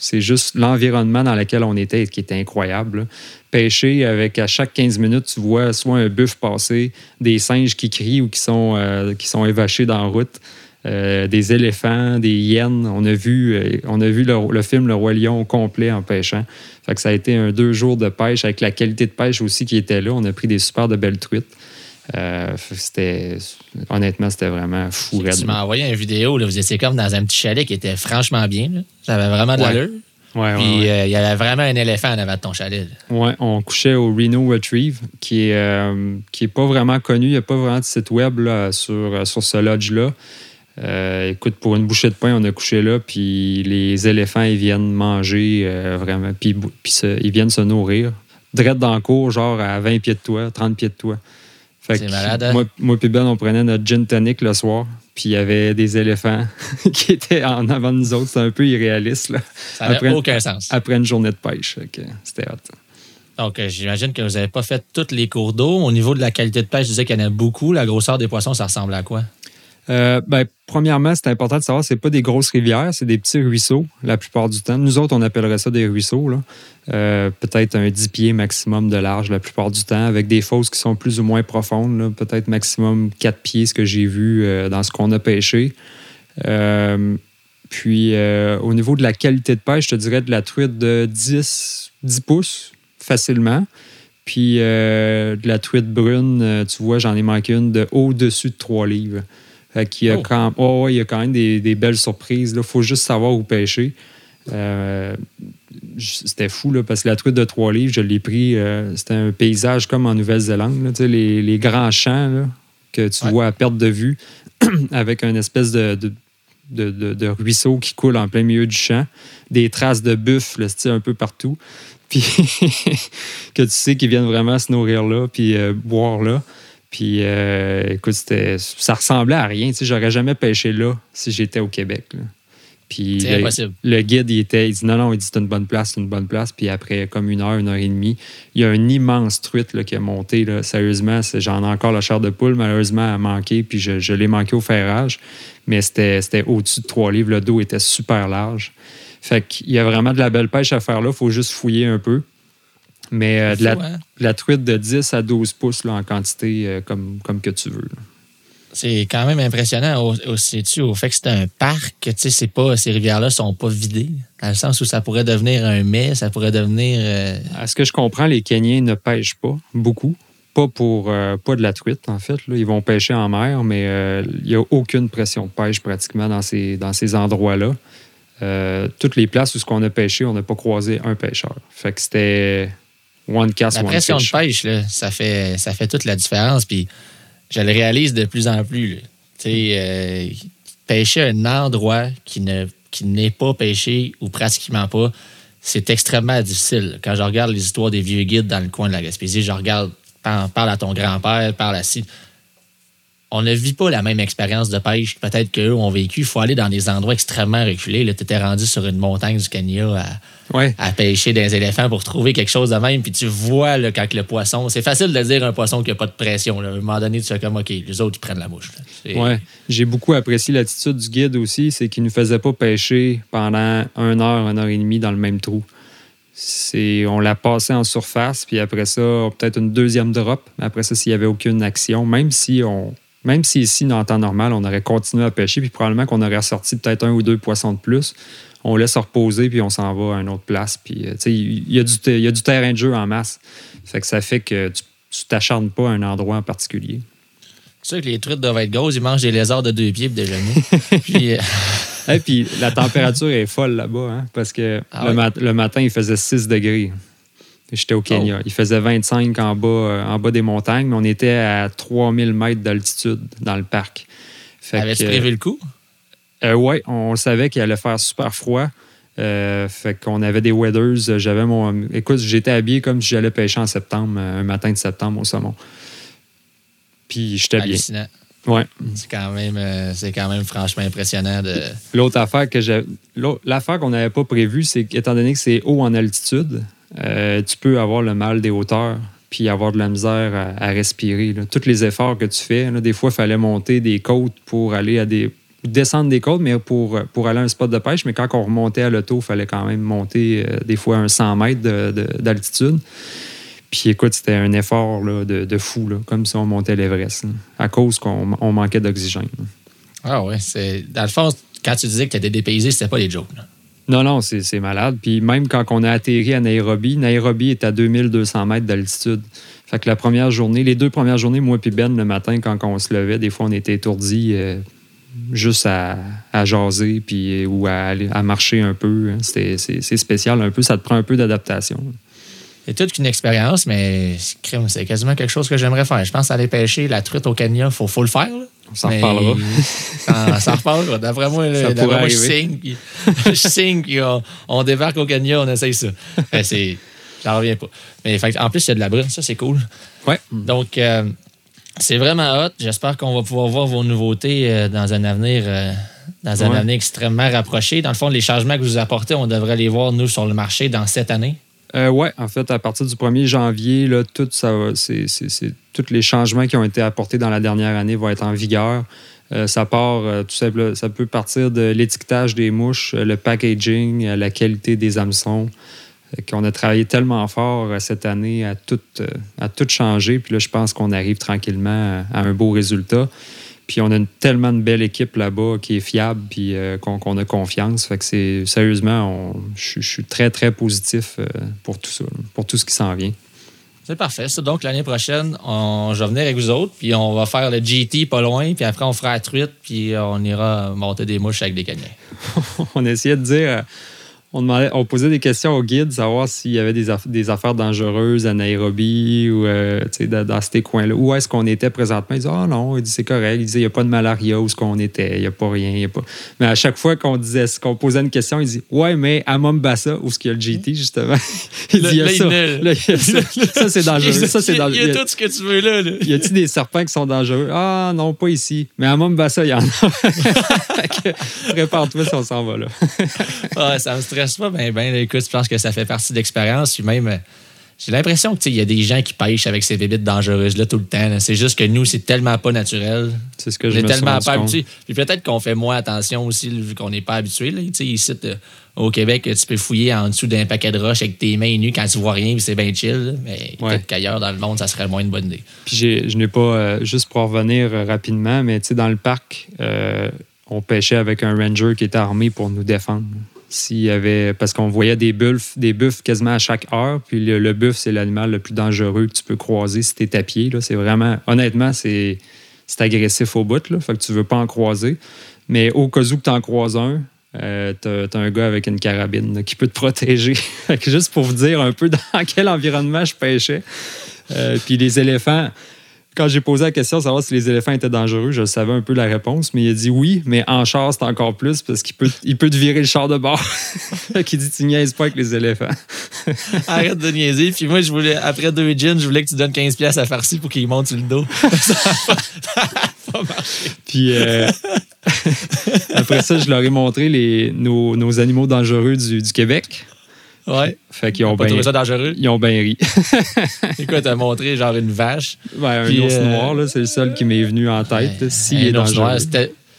c'est juste l'environnement dans lequel on était qui était incroyable. pêcher avec à chaque 15 minutes, tu vois soit un buff passer, des singes qui crient ou qui sont, euh, évachés dans la route, euh, des éléphants, des hyènes. On a vu, euh, le film Le Roi Lion au complet en pêchant. Fait que ça a été un deux jours de pêche avec la qualité de pêche aussi qui était là. On a pris des super de belles truites. Euh, c'était, honnêtement, c'était vraiment fou. Tu m'as envoyé une vidéo, là, vous étiez comme dans un petit chalet qui était franchement bien. là. Ça avait vraiment de l'allure. Ouais, Puis ouais. euh, il y avait vraiment un éléphant en avant de ton chalet. Ouais, on couchait au Reno Retrieve, qui est, euh, qui est pas vraiment connu. Il n'y a pas vraiment de site web là, sur, sur ce lodge-là. Euh, écoute, pour une bouchée de pain, on a couché là, puis les éléphants, ils viennent manger vraiment, puis, bou- puis se- ils viennent se nourrir. Drette dans le cours, genre à 20 pieds de toi, 30 pieds de toi. Fait C'est que malade, hein? Moi, moi puis Ben, on prenait notre gin tonic le soir, puis il y avait des éléphants qui étaient en avant de nous autres. C'était un peu irréaliste, là, Ça n'avait aucun sens. après une journée de pêche. C'était hot. Donc, euh, j'imagine que vous n'avez pas fait tous les cours d'eau. Au niveau de la qualité de pêche, je disais qu'il y en a beaucoup. La grosseur des poissons, ça ressemble à quoi? Euh, ben, premièrement, c'est important de savoir, c'est pas des grosses rivières, c'est des petits ruisseaux la plupart du temps. Nous autres, on appellerait ça des ruisseaux. Euh, peut-être un 10 pieds maximum de large la plupart du temps, avec des fosses qui sont plus ou moins profondes. Peut-être maximum 4 pieds, ce que j'ai vu euh, dans ce qu'on a pêché. Puis, au niveau de la qualité de pêche, je te dirais de la truite de 10, 10 pouces facilement. Puis de la truite brune, tu vois, j'en ai manqué une de au-dessus de 3 livres. Fait qu'il y a Oh. quand, oh, ouais, il y a quand même des, des belles surprises. Il faut juste savoir où pêcher. Euh, c'était fou, là, parce que la truite de 3 livres, je l'ai pris. euh, c'était un paysage comme en Nouvelle-Zélande. les, les grands champs là, que tu Ouais. vois à perte de vue, avec une espèce de, de, de- ruisseau qui coule en plein milieu du champ, des traces de buffle tu sais, un peu partout. Puis que tu sais qu'ils viennent vraiment se nourrir là, puis euh, boire là. Puis euh, écoute, ça ressemblait à rien. Tu sais, j'aurais jamais pêché là si j'étais au Québec. là. Puis C'est le, impossible. le guide, il, était, il dit non, non, il dit c'est une bonne place, c'est une bonne place. Puis après, comme une heure, une heure et demie, il y a un immense truite là, qui a monté. Là. Sérieusement, j'en ai encore la chair de poule. Malheureusement, elle a manqué, puis je, je l'ai manqué au ferrage. Mais c'était c'était au-dessus de trois livres. Le dos était super large. Fait qu'il y a vraiment de la belle pêche à faire là. Il faut juste fouiller un peu. Mais euh, de, la, hein? de la truite de 10 à 12 pouces là, en quantité euh, comme, comme que tu veux. là. C'est quand même impressionnant au- aussi tu au fait que c'est un parc, que tu sais, c'est pas, ces rivières-là sont pas vidées, dans le sens où ça pourrait devenir un mets, ça pourrait devenir. euh, À ce que je comprends, les Kenyans ne pêchent pas beaucoup. Pas pour euh, pas de la truite, en fait. là. Ils vont pêcher en mer, mais euh, il n'y a aucune pression de pêche pratiquement dans ces, dans ces endroits-là. Euh, toutes les places où ce qu'on a pêché, on n'a pas croisé un pêcheur. Fait que c'était one cast, La one pression de pêche, là, ça, fait, ça fait toute la différence. Puis je le réalise de plus en plus. Tu sais, euh, pêcher un endroit qui ne qui n'est pas pêché ou pratiquement pas, c'est extrêmement difficile. Quand je regarde les histoires des vieux guides dans le coin de la Gaspésie, je regarde, parle, parle à ton grand-père, parle à ci. On ne vit pas la même expérience de pêche que peut-être qu'eux ont vécu. Il faut aller dans des endroits extrêmement reculés. Tu étais rendu sur une montagne du Kenya à, Ouais. à pêcher des éléphants pour trouver quelque chose de même. Puis tu vois là, quand le poisson. C'est facile de dire un poisson qui n'a pas de pression. Là. À un moment donné, tu fais comme OK, les autres, ils prennent la mouche. Ouais. J'ai beaucoup apprécié l'attitude du guide aussi, c'est qu'il ne nous faisait pas pêcher pendant une heure, une heure et demie dans le même trou. C'est, on l'a passé en surface, puis après ça, peut-être une deuxième drop. Après ça, s'il n'y avait aucune action, même si on. Même si ici, dans le temps normal, on aurait continué à pêcher, puis probablement qu'on aurait ressorti peut-être un ou deux poissons de plus, on laisse reposer, puis on s'en va à une autre place. Puis, euh, il y, a du il y a du terrain de jeu en masse. Fait que ça fait que tu tu t'acharnes pas à un endroit en particulier. C'est sûr que les truites doivent être grosses. Ils mangent des lézards de deux pieds des genoux. puis, euh, Et puis la température est folle là-bas, hein, parce que Ah le, mat- le matin, il faisait 6 degrés. J'étais au Kenya. Oh. Il faisait 25 en bas, euh, en bas des montagnes, mais on était à 3000 mètres d'altitude dans le parc. Avais-tu prévu le coup? euh, ouais, on savait qu'il allait faire super froid. Euh, fait qu'on avait des weathers. J'avais mon. Écoute, j'étais habillé comme si j'allais pêcher en septembre, euh, un matin de septembre au saumon. Puis j'étais bien. Ouais. C'est quand, même, euh, c'est quand même franchement impressionnant. De... L'autre affaire que j'ai. L'affaire qu'on n'avait pas prévue, c'est qu'étant donné que c'est haut en altitude, euh, tu peux avoir le mal des hauteurs puis avoir de la misère à, respirer. Tous les efforts que tu fais, des fois, il fallait monter des côtes pour aller à des. descendre des côtes, mais pour, pour aller à un spot de pêche. Mais quand on remontait à l'auto, il fallait quand même monter euh, des fois un 100 mètres de- de- d'altitude. Puis écoute, c'était un effort de, fou, comme si on montait l'Everest, à cause qu'on on manquait d'oxygène. Ah ouais, c'est. Dans le fond, quand tu disais que tu étais dépaysé, c'était pas des jokes. Non, non, c'est malade. Puis même quand on a atterri à Nairobi, Nairobi est à 2200 mètres d'altitude. Fait que la première journée, les deux premières journées, moi et Ben, le matin, quand on se levait, des fois, on était étourdis euh, juste à, jaser puis, ou à, aller, à marcher un peu. hein. C'est spécial un peu. Ça te prend un peu d'adaptation. C'est toute qu'une expérience, mais c'est quasiment quelque chose que j'aimerais faire. Je pense aller pêcher la truite au Kenya, il faut, le faire. S'en Mais- reparlera. Ça, ça reparlera. D'après moi, là, Ça je signe, puis je signe, puis on, on débarque au Kenya, on essaye ça. C'est, j'en reviens pas. Mais en plus, il y a de la brune, ça, c'est cool. Ouais. Donc, euh, c'est vraiment hot. J'espère qu'on va pouvoir voir vos nouveautés euh, dans un avenir. euh, dans un Ouais. avenir extrêmement rapproché. Dans le fond, les changements que vous apportez, on devrait les voir, nous, sur le marché dans cette année. Euh, oui, en fait, à partir du 1er janvier, là, tous les changements qui ont été apportés dans la dernière année vont être en vigueur. Euh, ça part euh, ça peut partir de l'étiquetage des mouches, le packaging, la qualité des hameçons. Qu'on a travaillé tellement fort cette année à tout, à tout changer. Puis là, je pense qu'on arrive tranquillement à un beau résultat. Puis on a une, tellement une belle équipe là-bas qui est fiable puis euh, qu'on a confiance. Fait que c'est sérieusement, je suis très, très positif euh, pour tout ça, pour tout ce qui s'en vient. C'est parfait. Ça. Donc, l'année prochaine, on, je vais venir avec vous autres, puis on va faire le GT pas loin, puis après, on fera la truite, puis on ira monter des mouches avec des canyons. on essayait de dire. On, demandait, on posait des questions au guide, savoir s'il y avait des, aff- des affaires dangereuses à Nairobi ou euh, dans, dans ces coins-là. Où est-ce qu'on était présentement? Il disait Ah non, c'est correct. Il disait il n'y a pas de malaria où est-ce qu'on était, il n'y a pas rien. y a pas... Mais à chaque fois qu'on disait qu'on posait une question, il dit Ouais, mais à Mombasa, où est-ce qu'il y a le GT, justement? il dit il y a ça. Là, y a ça. Ça, c'est dangereux. Ça, c'est Il y a- dangereux. Il y a tout ce que tu veux là. là. Y a-t-il des serpents qui sont dangereux? Ah non, pas ici. Mais à Mombasa, il y en a. Prépare-toi si on s'en va là. Ah, ça me stresse pas. Ben, ben, écoute, je pense que ça fait partie de l'expérience. Puis même, euh, j'ai l'impression qu'il y a des gens qui pêchent avec ces bébites dangereuses-là tout le temps. C'est juste que nous, c'est tellement pas naturel. C'est ce que je me tellement pas habitué. Puis peut-être qu'on fait moins attention aussi, vu qu'on n'est pas habitué. Ici, euh, au Québec, tu peux fouiller en dessous d'un paquet de roches avec tes mains nues quand tu vois rien, c'est bien chill. là. Mais Ouais. peut-être qu'ailleurs dans le monde, ça serait moins une bonne idée. Puis je n'ai pas, euh, juste pour revenir rapidement, mais dans le parc, euh, on pêchait avec un ranger qui était armé pour nous défendre. Y avait, parce qu'on voyait des buffles, des quasiment à chaque heure. Puis le, le buffle, c'est l'animal le plus dangereux que tu peux croiser si tu es à pied. C'est vraiment, honnêtement, c'est agressif au bout. Là, fait que tu veux pas en croiser. Mais au cas où tu en croises un, euh, t'as un gars avec une carabine qui peut te protéger. Juste pour vous dire un peu dans quel environnement je pêchais. Euh, puis les éléphants, quand j'ai posé la question de savoir si les éléphants étaient dangereux, je savais un peu la réponse, mais il a dit oui, mais en char, c'est encore plus parce qu'il peut, il peut te virer le char de bord. Qu'il dit Tu niaises pas avec les éléphants. Arrête de niaiser. Puis moi, je voulais, après deux gins, je voulais que tu donnes 15$ piastres à Farci pour qu'il monte sur le dos. Puis euh, après ça, je leur ai montré les, nos, nos animaux dangereux du, du Québec. Ouais. Fait qu'ils ont bien trouvé ça dangereux? ils ont bien ri. C'est quoi, t'as montré genre une vache? Ouais, un ours euh, noir, là, c'est le seul qui m'est venu en tête. Ouais. S'il est dangereux.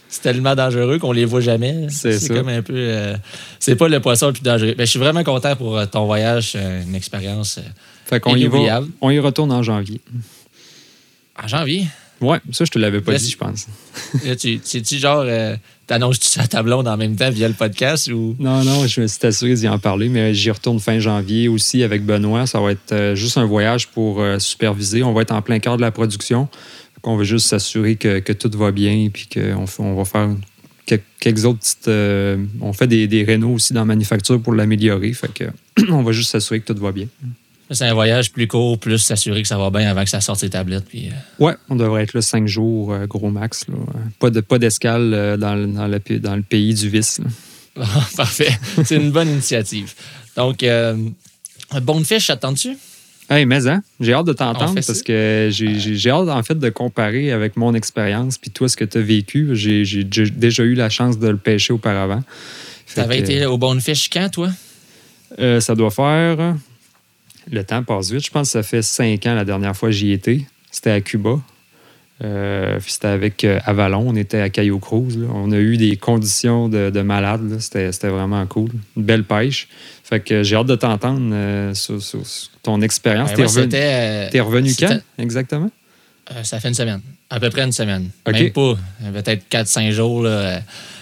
C'est tellement dangereux qu'on les voit jamais. C'est ça. comme un peu. euh, c'est pas le poisson le plus dangereux. Mais je suis vraiment content pour euh, ton voyage. C'est une expérience Fait qu'on y va. inoubliable. On y retourne en janvier. En janvier? Ouais, ça, je te l'avais pas Là, dit, je pense. Là, tu, tu genre, euh, t'annonces-tu ça à ta blonde en même temps via le podcast ou? Non, non, je me suis assuré d'y en parler, mais j'y retourne fin janvier aussi avec Benoît. Ça va être euh, juste un voyage pour euh, superviser. On va être en plein cœur de la production. On veut juste s'assurer que, que tout va bien et qu'on fait- on va faire quelques, quelques autres petites. euh, on fait des, des rénaux aussi dans la manufacture pour l'améliorer. Fait que on va juste s'assurer que tout va bien. C'est un voyage plus court, plus s'assurer que ça va bien avant que ça sorte ses tablettes. Puis, euh, Ouais, on devrait être là cinq jours, euh, gros max. là. Euh, Pas de pas d'escale euh, dans, le- dans, le, dans le pays du vice. là. Parfait. C'est une bonne initiative. Donc, euh, Bonefish, attends-tu? Hey, mais hein, j'ai hâte de t'entendre parce que j'ai hâte en fait de comparer avec mon expérience puis toi ce que tu as vécu. J'ai j'ai déjà- eu la chance de le pêcher auparavant. T'avais que, été au Bonefish quand, toi? euh, ça doit faire. Le temps passe vite. Je pense que ça fait cinq ans la dernière fois que j'y étais. C'était à Cuba. Euh, c'était avec euh, Avalon. On était à Cayo Cruz. là. On a eu des conditions de, de malade. C'était vraiment cool. Une belle pêche. Fait que j'ai hâte de t'entendre euh, sur, sur- sur ton expérience. Ben, T'es revenu, euh, quand exactement? Euh, ça fait une semaine. À peu près une semaine. OK. Même pas. euh, Peut-être 4-5 jours. Là, euh,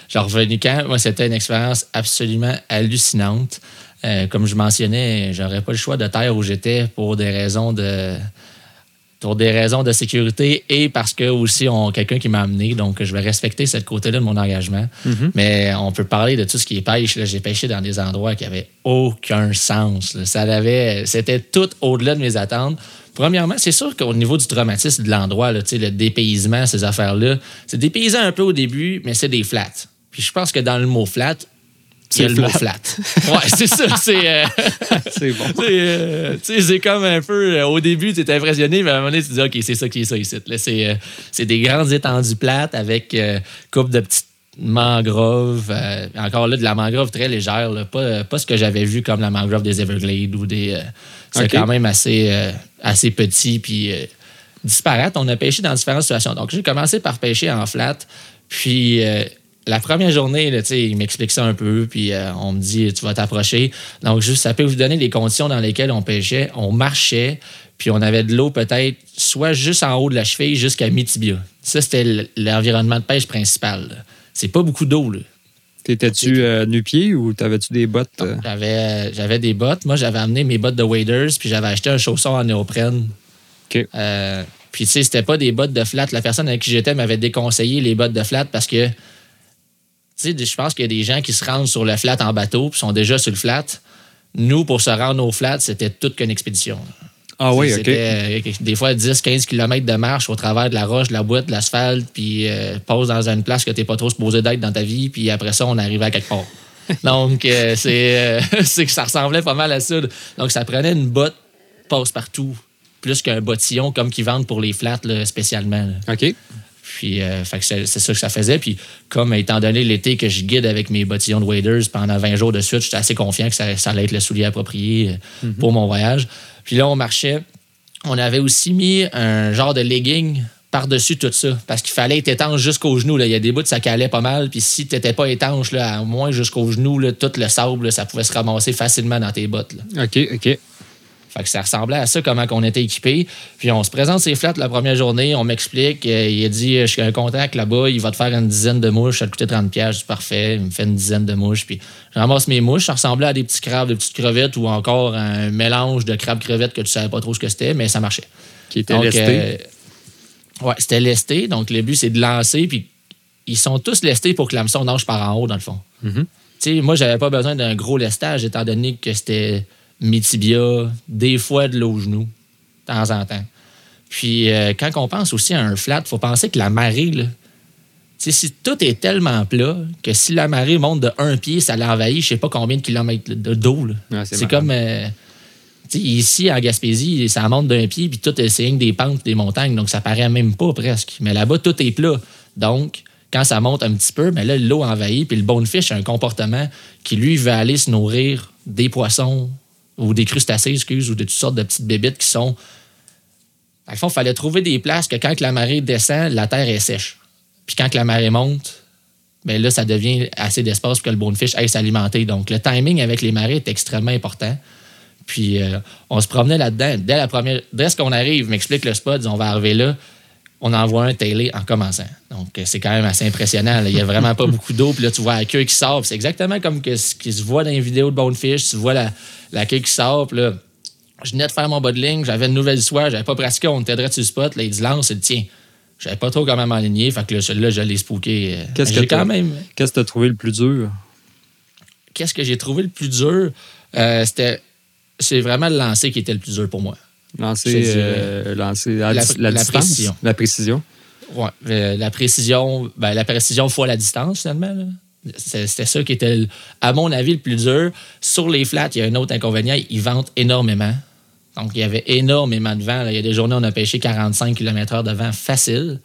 j'ai revenu quand? Moi, c'était une expérience absolument hallucinante. Euh, comme je mentionnais, j'aurais pas le choix de terre où j'étais pour des raisons de pour des raisons de sécurité et parce que aussi on quelqu'un qui m'a amené donc je vais respecter cette côté-là de mon engagement Mhm. mais on peut parler de tout ce qui est pêche j'ai pêché dans des endroits qui avaient aucun sens là. ça avait c'était tout au-delà de mes attentes Premièrement, c'est sûr qu'au niveau du traumatisme de l'endroit, le dépaysement, ces affaires-là, c'est dépaysant un peu au début, mais c'est des flats. Puis je pense que dans le mot flat, C'est le mot flat. flat. Ouais, c'est ça. C'est, euh, C'est bon. c'est, euh, c'est comme un peu. euh, au début, tu es impressionné, mais à un moment donné, tu te dis, OK, c'est ça qui est ça ici. Là, c'est, euh, c'est des grandes étendues plates avec coupe de petites mangroves. encore là, de la mangrove très légère. là, pas, pas ce que j'avais vu comme la mangrove des Everglades ou des. c'est quand même assez, assez petit puis disparate. On a pêché dans différentes situations. Donc, j'ai commencé par pêcher en flat. Puis. La première journée, là, il m'explique ça un peu, puis euh, on me dit tu vas t'approcher. Donc, juste, ça peut vous donner les conditions dans lesquelles on pêchait. On marchait, puis on avait de l'eau peut-être soit juste en haut de la cheville jusqu'à mi-tibia. Ça, c'était l'environnement de pêche principal. C'est pas beaucoup d'eau. T'étais-tu euh, nu-pied ou t'avais-tu des bottes? euh? J'avais, j'avais des bottes. Moi, j'avais amené mes bottes de waders, puis j'avais acheté un chausson en néoprène. OK. Puis, tu sais, c'était pas des bottes de flat. La personne avec qui j'étais m'avait déconseillé les bottes de flat parce que, je pense qu'il y a des gens qui se rendent sur le flat en bateau, puis sont déjà sur le flat. Nous, pour se rendre au flat, c'était toute qu'une expédition. Ah oui, OK. C'était euh, des fois 10-15 km de marche au travers de la roche, de la boîte, de l'asphalte, puis euh, pose dans une place que tu n'es pas trop supposé d'être dans ta vie, puis après ça, on arrivait à quelque part. Donc, euh, c'est euh, c'est que ça ressemblait pas mal à ça. Donc, ça prenait une botte passe-partout, plus qu'un bottillon comme qu'ils vendent pour les flats là, spécialement. là. OK. Puis, euh, c'est ça que ça faisait. Puis, comme étant donné l'été que je guide avec mes bottillons de waders pendant 20 jours de suite, j'étais assez confiant que ça, allait être le soulier approprié euh, mhm. pour mon voyage. Puis là, on marchait. On avait aussi mis un genre de legging par-dessus tout ça. Parce qu'il fallait être étanche jusqu'aux genoux. Il y a des bouts, ça calait pas mal. Puis si tu n'étais pas étanche, là, à moins jusqu'aux genoux, là, tout le sable, ça pouvait se ramasser facilement dans tes bottes. OK, OK. Fait que ça ressemblait à ça, comment on était équipé. Puis on se présente ses flats la première journée, on m'explique. Euh, il a dit Je suis un contact là-bas, il va te faire une dizaine de mouches, ça te coûtait 30$, pièges parfait. Il me fait une dizaine de mouches. Puis je ramasse mes mouches, ça ressemblait à des petits crabes, des petites crevettes ou encore un mélange de crabes crevettes que tu savais pas trop ce que c'était, mais ça marchait. Qui était lesté? Euh, ouais, c'était lesté. Donc le but, c'est de lancer. Puis ils sont tous lestés pour que l'hameçon nage par en haut, dans le fond. Mm-hmm. Tu sais, moi, j'avais pas besoin d'un gros lestage étant donné que c'était mes tibias, des fois de l'eau au genou, de temps en temps. Puis euh, quand on pense aussi à un flat, il faut penser que la marée, là, si tout est tellement plat que si la marée monte de un pied, ça l'envahit, je sais pas combien de kilomètres d'eau. c'est comme euh, ici en Gaspésie, ça monte d'un pied, puis tout c'est des pentes, des montagnes, donc ça paraît même pas presque. Mais là-bas, tout est plat. Donc, quand ça monte un petit peu, mais là, l'eau envahit, puis le bonefish a un comportement qui, lui, veut aller se nourrir des poissons, ou des crustacés, excuse, ou de toutes sortes de petites bébites qui sont. Dans fond, il fallait trouver des places que quand la marée descend, la terre est sèche. Puis quand la marée monte, bien là, ça devient assez d'espace pour que le bonefish aille s'alimenter. Donc, le timing avec les marées est extrêmement important. Puis, euh, on se promenait là-dedans. Dès la première, dès qu'on arrive, m'explique le spot, on va arriver là on envoie un télé en commençant. Donc, euh, c'est quand même assez impressionnant. Il n'y a vraiment pas beaucoup d'eau. Puis là, tu vois la queue qui sort. C'est exactement comme ce qui se voit dans les vidéos de Bonefish. Tu vois la, queue qui sort. Puis là, je venais de faire mon bas de ligne. J'avais une nouvelle histoire. J'avais pas pratiqué. On était sur le spot. Là, il dit lance, c'est le tien. J'avais pas trop comment m'aligner. Fait que là, celui-là, je l'ai spooké. Euh, qu'est-ce que quand même. Qu'est-ce que tu as trouvé le plus dur? Qu'est-ce que j'ai trouvé le plus dur? Euh, c'était. C'est vraiment le lancer qui était le plus dur pour moi. Lancer, euh, lancer la, distance, précision. La précision. Oui, euh, la précision, ben, la précision fois la distance, finalement. C'était ça qui était, à mon avis, le plus dur. Sur les flats, il y a un autre inconvénient, ils ventent énormément. Donc, il y avait énormément de vent. Il y a des journées on a pêché 45 km/h de vent facile.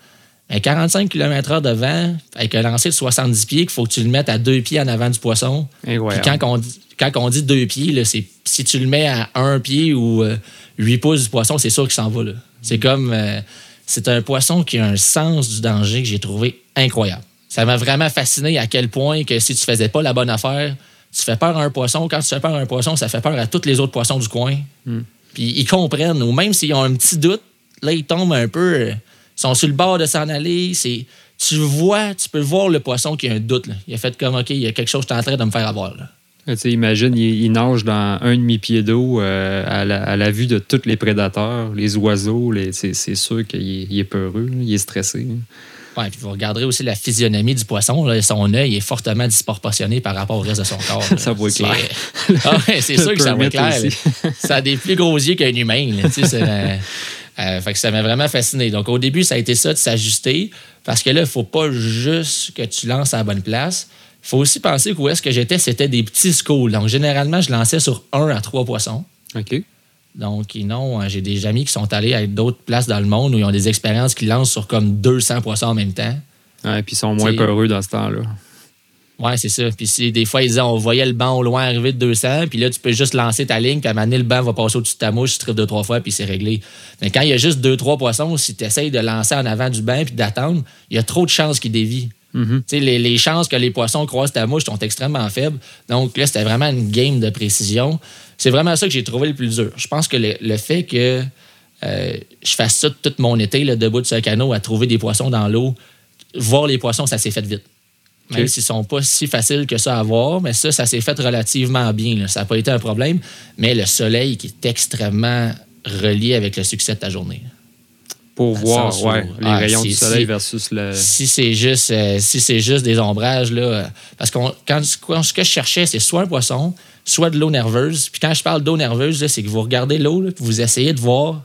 Mais 45 km/h de vent, avec un lancer de 70 pieds, qu'il faut que tu le mettes à deux pieds en avant du poisson. Puis quand on, quand on dit deux pieds, c'est si tu le mets à un pied ou euh, 8 pouces du poisson, c'est sûr qu'il s'en va. Là. C'est comme. Euh, c'est un poisson qui a un sens du danger que j'ai trouvé incroyable. Ça m'a vraiment fasciné à quel point que si tu faisais pas la bonne affaire, tu fais peur à un poisson. Quand tu fais peur à un poisson, ça fait peur à tous les autres poissons du coin. Hmm. Puis ils comprennent, ou même s'ils ont un petit doute, là, ils tombent un peu. Euh, ils sont sur le bord de s'en aller. C'est, tu vois, tu peux voir le poisson qui a un doute. Il a fait comme, OK, il y a quelque chose je suis en train de me faire avoir. Là. Tu imagine, il, nage dans un demi-pied d'eau euh, à, la, vue de tous les prédateurs, les oiseaux. c'est, sûr qu'il est, peureux, il est stressé. Ouais, puis vous regarderez aussi la physionomie du poisson. son œil est fortement disproportionné par rapport au reste de son corps. ça voit clair. ah c'est sûr que ça voit clair. ça a des plus gros yeux qu'un humain. Euh, fait que ça m'a vraiment fasciné. Donc, au début, ça a été ça de s'ajuster parce que là, il ne faut pas juste que tu lances à la bonne place faut aussi penser qu'où est-ce que j'étais, c'était des petits schools. Donc, généralement, je lançais sur un à trois poissons. OK. Donc, non, hein, j'ai des amis qui sont allés à d'autres places dans le monde où ils ont des expériences qui lancent sur comme 200 poissons en même temps. Ouais, puis ils sont moins peureux dans ce temps-là. Oui, c'est ça. Puis des fois, ils disaient, on voyait le banc au loin arriver de 200, puis là, tu peux juste lancer ta ligne, puis à un moment donné, le banc va passer au-dessus de ta mouche, tu tripes deux, trois fois, puis c'est réglé. Mais quand il y a juste deux, trois poissons, si tu essayes de lancer en avant du banc puis d'attendre, il y a trop de chances qu'ils dévient. Mhm. les, chances que les poissons croisent ta mouche sont extrêmement faibles. Donc là, c'était vraiment une game de précision. C'est vraiment ça que j'ai trouvé le plus dur. Je pense que le, fait que euh, je fasse ça tout mon été, là, debout de ce canot, à trouver des poissons dans l'eau, voir les poissons, ça s'est fait vite. Même s'ils ne sont pas si faciles que ça à voir, mais ça, ça s'est fait relativement bien. Ça n'a pas été un problème. Mais le soleil qui est extrêmement relié avec le succès de ta journée pour voir les ah, rayons du soleil versus le. Si c'est juste, euh, si c'est juste des ombrages, là. Parce que quand, ce que je cherchais, c'est soit un poisson, soit de l'eau nerveuse. Puis quand je parle d'eau nerveuse, c'est que vous regardez l'eau, puis vous essayez de voir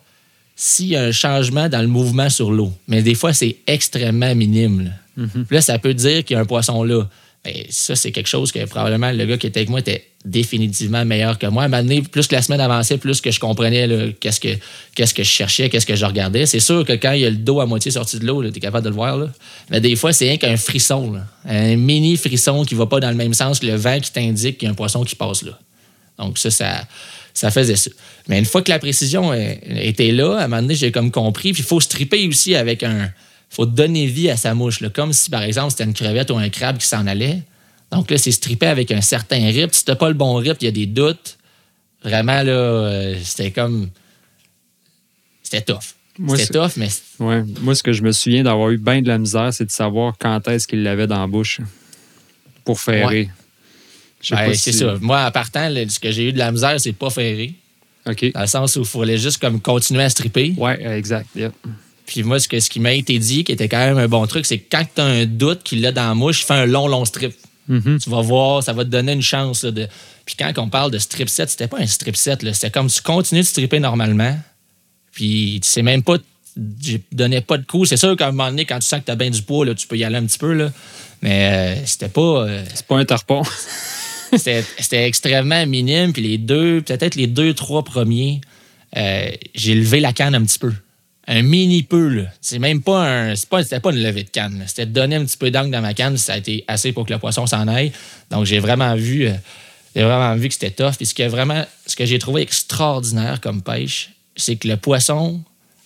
s'il y a un changement dans le mouvement sur l'eau. Mais des fois, c'est extrêmement minime. Là. Mm-hmm. là, ça peut dire qu'il y a un poisson là. Ben, ça, c'est quelque chose que probablement le gars qui était avec moi était définitivement meilleur que moi. Maintenant, plus que la semaine avançait, plus que je comprenais qu'est-ce, que, qu'est-ce que je cherchais, qu'est-ce que je regardais. C'est sûr que quand il y a le dos à moitié sorti de l'eau, tu es capable de le voir. Mais des fois, c'est rien qu'un frisson. Un mini frisson qui va pas dans le même sens que le vent qui t'indique qu'il y a un poisson qui passe là. Donc ça, ça, ça faisait ça. Mais une fois que la précision était là, à un moment donné, j'ai comme compris. Puis il faut se triper aussi avec un faut donner vie à sa mouche. Là. Comme si, par exemple, c'était une crevette ou un crabe qui s'en allait. Donc là, c'est stripper avec un certain rip. Si t'as pas le bon rip, il y a des doutes. Vraiment, là, euh, c'était comme. C'était tough. C'était tough, mais. Ouais. Moi, ce que je me souviens d'avoir eu bien de la misère, c'est de savoir quand est-ce qu'il l'avait dans la bouche pour ferrer. Ouais. c'est ça. Moi, en partant, ce que j'ai eu de la misère, c'est pas ferrer. OK. Dans le sens où il fallait juste comme continuer à stripper. Ouais, exact. Puis moi, ce, que, ce qui m'a été dit, qui était quand même un bon truc, c'est que quand tu as un doute qu'il l'a dans la mouche, fais un long, long strip. Mm-hmm. Tu vas voir, ça va te donner une chance. de... Puis quand on parle de strip set, c'était pas un strip set. C'était comme tu continues de stripper normalement. Puis tu sais même pas, je donnais pas de coups. C'est sûr qu'à un moment donné, quand tu sens que tu as bien du poids, là, tu peux y aller un petit peu. Là. Mais euh, c'était pas. Euh, c'est pas un tarpon. c'était extrêmement minime. Puis les deux, peut-être les deux, trois premiers, euh, j'ai levé la canne un petit peu un mini peu. C'est même pas un. C'était pas, une levée de canne. C'était de donner un petit peu d'angle dans ma canne. Ça a été assez pour que le poisson s'en aille. Donc, j'ai vraiment vu. Euh, j'ai vraiment vu que c'était tough. Puis ce que j'ai trouvé extraordinaire comme pêche, c'est que le poisson.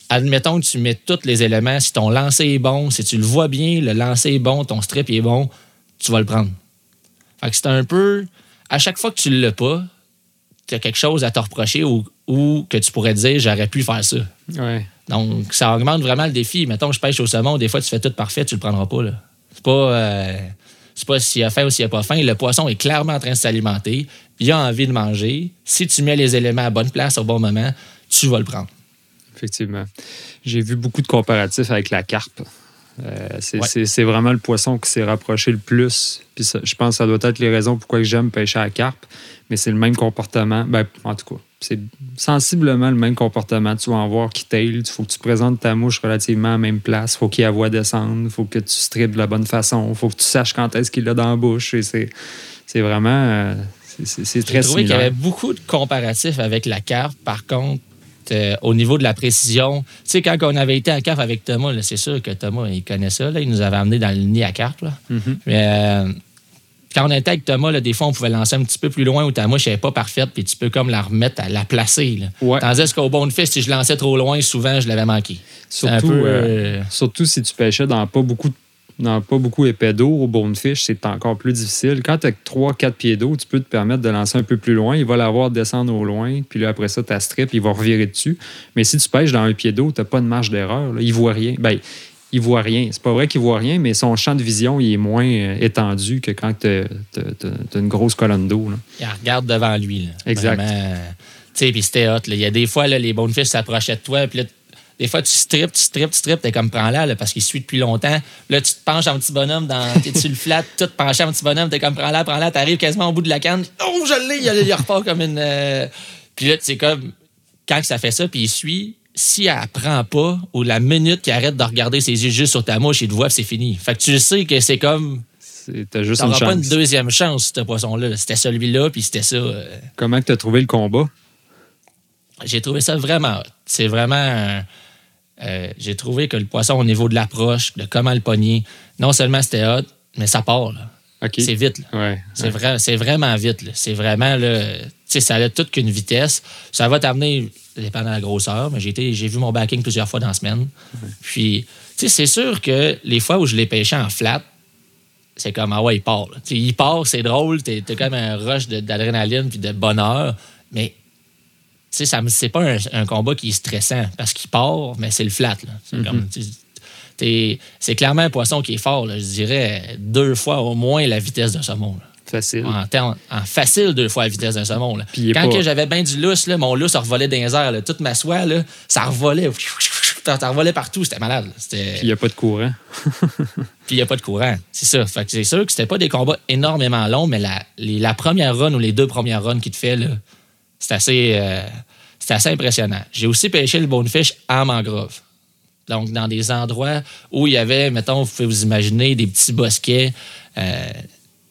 Admettons que tu mets tous les éléments. Si ton lancer est bon, si tu le vois bien, le lancer est bon, ton strip est bon, tu vas le prendre. Fait que c'est un peu. À chaque fois que tu l'as pas, tu as quelque chose à te reprocher ou, ou que tu pourrais dire j'aurais pu faire ça. Ouais. Donc, ça augmente vraiment le défi. Mettons, je pêche au saumon, des fois, tu fais tout parfait, tu le prendras pas. C'est pas, euh, pas s'il a faim ou s'il a pas faim. Le poisson est clairement en train de s'alimenter. Il a envie de manger. Si tu mets les éléments à bonne place au bon moment, tu vas le prendre. Effectivement. J'ai vu beaucoup de comparatifs avec la carpe. Euh, c'est vraiment le poisson qui s'est rapproché le plus. Puis je pense que ça doit être les raisons pourquoi j'aime pêcher à la carpe. Mais c'est le même comportement. Ben, en tout cas, c'est sensiblement le même comportement. Tu vas en voir qui taille. Il faut que tu présentes ta mouche relativement à la même place. Il faut qu'il y ait voix descendre. Il faut que tu strippes de la bonne façon. Il faut que tu saches quand est-ce qu'il l'a dans la bouche. c'est vraiment. Euh, c'est très J'ai trouvé qu'il y avait beaucoup de comparatifs avec la carte. Par contre, euh, au niveau de la précision, tu sais, quand on avait été à carte avec Thomas, c'est sûr que Thomas, il connaît ça. Là, il nous avait amené dans le nid à carte. Mm-hmm. Mais euh, quand on était avec Thomas, là, des fois, on pouvait lancer un petit peu plus loin où ta mouche n'est pas parfaite, puis tu peux comme la remettre à la placer. Là. Tandis qu'au bon fist, si je lançais trop loin, souvent, je l'avais manqué. Surtout, euh, surtout si tu pêchais dans pas beaucoup de dans pas beaucoup épais d'eau au bonefish, c'est encore plus difficile. Quand tu as 3-4 pieds d'eau, tu peux te permettre de lancer un peu plus loin. Il va l'avoir descendre au loin, puis là, après ça, ta strip, il va revirer dessus. Mais si tu pêches dans un pied d'eau, tu n'as pas de marge d'erreur. Il ne voit rien. Ben, il voit rien. C'est pas vrai qu'il voit rien, mais son champ de vision il est moins euh, étendu que quand tu as, une grosse colonne d'eau. Il regarde devant lui. Exact. Tu sais, puis c'était hot. Il y a des fois, là, les bonefish s'approchaient de toi, puis là, des fois, tu strips, tu strips, tu strips, t'es comme prends-la parce qu'il suit depuis longtemps. Là, tu te penches en petit bonhomme, dans, tu le flattes, tout penché en petit bonhomme, t'es comme prends-la, prends-la, t'arrives quasiment au bout de la canne. Oh, je l'ai, il, il repart comme une. Euh, puis là, c'est comme quand ça fait ça, puis il suit, si elle prend pas, ou la minute qu'il arrête de regarder ses yeux juste sur ta mouche, il te voit, c'est fini. Fait que tu sais que c'est comme. T'as juste une chance. pas une deuxième chance, ce poisson-là. C'était celui-là, puis c'était ça. Euh. Comment tu as trouvé le combat? J'ai trouvé ça vraiment. C'est vraiment. Euh, j'ai trouvé que le poisson, au niveau de l'approche, de comment le pogner, non seulement c'était hot, mais ça part. C'est vite. c'est, vrai, c'est vraiment vite. C'est vraiment. Là, ça a toute qu'une vitesse. Ça va t'amener, dépendant de la grosseur, mais j'ai, j'ai vu mon backing plusieurs fois dans la semaine. Puis, c'est sûr que les fois où je l'ai pêché en flat, c'est comme, ah ouais, il part. Il part, c'est drôle, t'es, comme un rush d'adrénaline puis de bonheur, mais c'est pas un, combat qui est stressant parce qu'il part, mais c'est le flat. Mm-hmm. C'est clairement un poisson qui est fort. je dirais deux fois au moins la vitesse d'un saumon. Facile. En, facile, deux fois la vitesse d'un saumon. Quand j'avais bien du lousse, mon lousse revolait dans les airs. Toute ma soie, ça revolait. Ça revolait partout. C'était malade. Puis il n'y a pas de courant. Puis il n'y a pas de courant. C'est ça. c'est sûr que c'était pas des combats énormément longs, mais la, la première run ou les deux premières runs qu'il te fait, c'est assez, euh, assez impressionnant. J'ai aussi pêché le bonefish en mangrove. Donc, dans des endroits où il y avait, mettons, vous pouvez vous imaginer, des petits bosquets. Euh,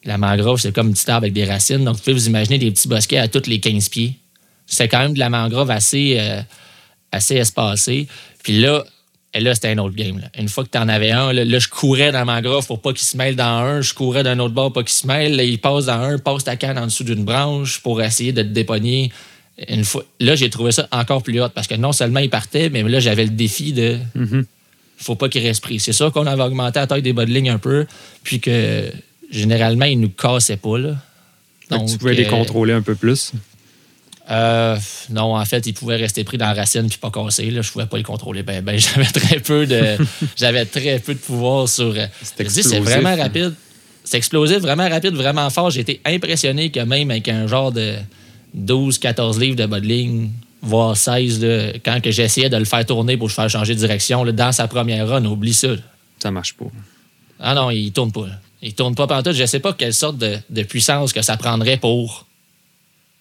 la mangrove, c'est comme un petit arbre avec des racines. Donc, vous pouvez vous imaginer des petits bosquets à tous les 15 pieds. C'est quand même de la mangrove assez, euh, assez espacée. Puis là, et là, c'était un autre game. là. Une fois que tu en avais un, là, là, je courais dans la mangrove pour pas qu'il se mêle dans un. Je courais d'un autre bord pour pas qu'il se mêle. Là, il passe dans un, passe ta canne en dessous d'une branche pour essayer de te dépogner. Une fois, là, j'ai trouvé ça encore plus hot parce que non seulement il partait, mais là, j'avais le défi de Mhm. faut pas qu'il reste pris. C'est sûr qu'on avait augmenté la taille des bas de ligne un peu, puis que généralement, ils nous cassaient pas. Là. Que tu pouvais les euh, contrôler un peu plus. euh, non, en fait, ils pouvaient rester pris dans la racine puis pas casser. Là. Je pouvais pas les contrôler. Ben, ben, j'avais très peu de, j'avais très peu de pouvoir sur. euh, C'est vraiment rapide. C'est explosif, vraiment rapide, vraiment fort. J'ai été impressionné que même avec un genre de 12-14 livres de bas de ligne, voire 16, là, quand que j'essayais de le faire tourner pour le faire changer de direction, là, dans sa première run, oublie ça. Ça marche pas. Ah non, il tourne pas. Il tourne pas pantoute. Je sais pas quelle sorte de, de puissance que ça prendrait pour,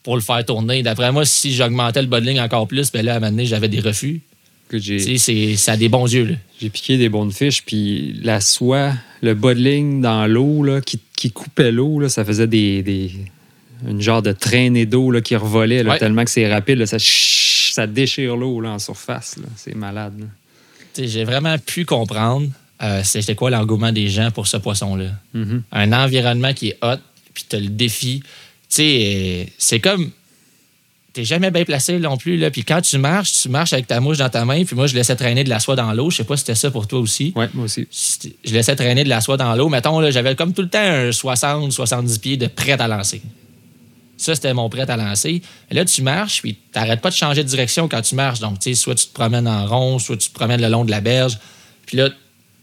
pour le faire tourner. D'après moi, si j'augmentais le bas de ligne encore plus, ben là, à un moment donné, j'avais des refus. C'est- ça a des bons yeux. J'ai piqué des bonnes fiches, puis la soie, le bas de ligne dans l'eau qui, qui coupait l'eau, ça faisait des, des- une genre de traînée d'eau qui revolait là, Ouais. tellement que c'est rapide. là, ça, ça déchire l'eau en surface. C'est malade. J'ai vraiment pu comprendre euh, c'était quoi l'engouement des gens pour ce poisson-là? Mhm. Un environnement qui est hot, puis tu le défi. Tu sais, c'est comme. T'es jamais bien placé non plus. Là. Puis quand tu marches, tu marches avec ta mouche dans ta main. Puis moi, je laissais traîner de la soie dans l'eau. Je sais pas si c'était ça pour toi aussi. Ouais, moi aussi. Je laissais traîner de la soie dans l'eau. Mettons, là, j'avais comme tout le temps un 60, 70 pieds de prêt à lancer. Ça, c'était mon prêt à lancer. Et là, tu marches, puis tu n'arrêtes pas de changer de direction quand tu marches. Donc, tu sais, soit tu te promènes en rond, soit tu te promènes le long de la berge. Puis là,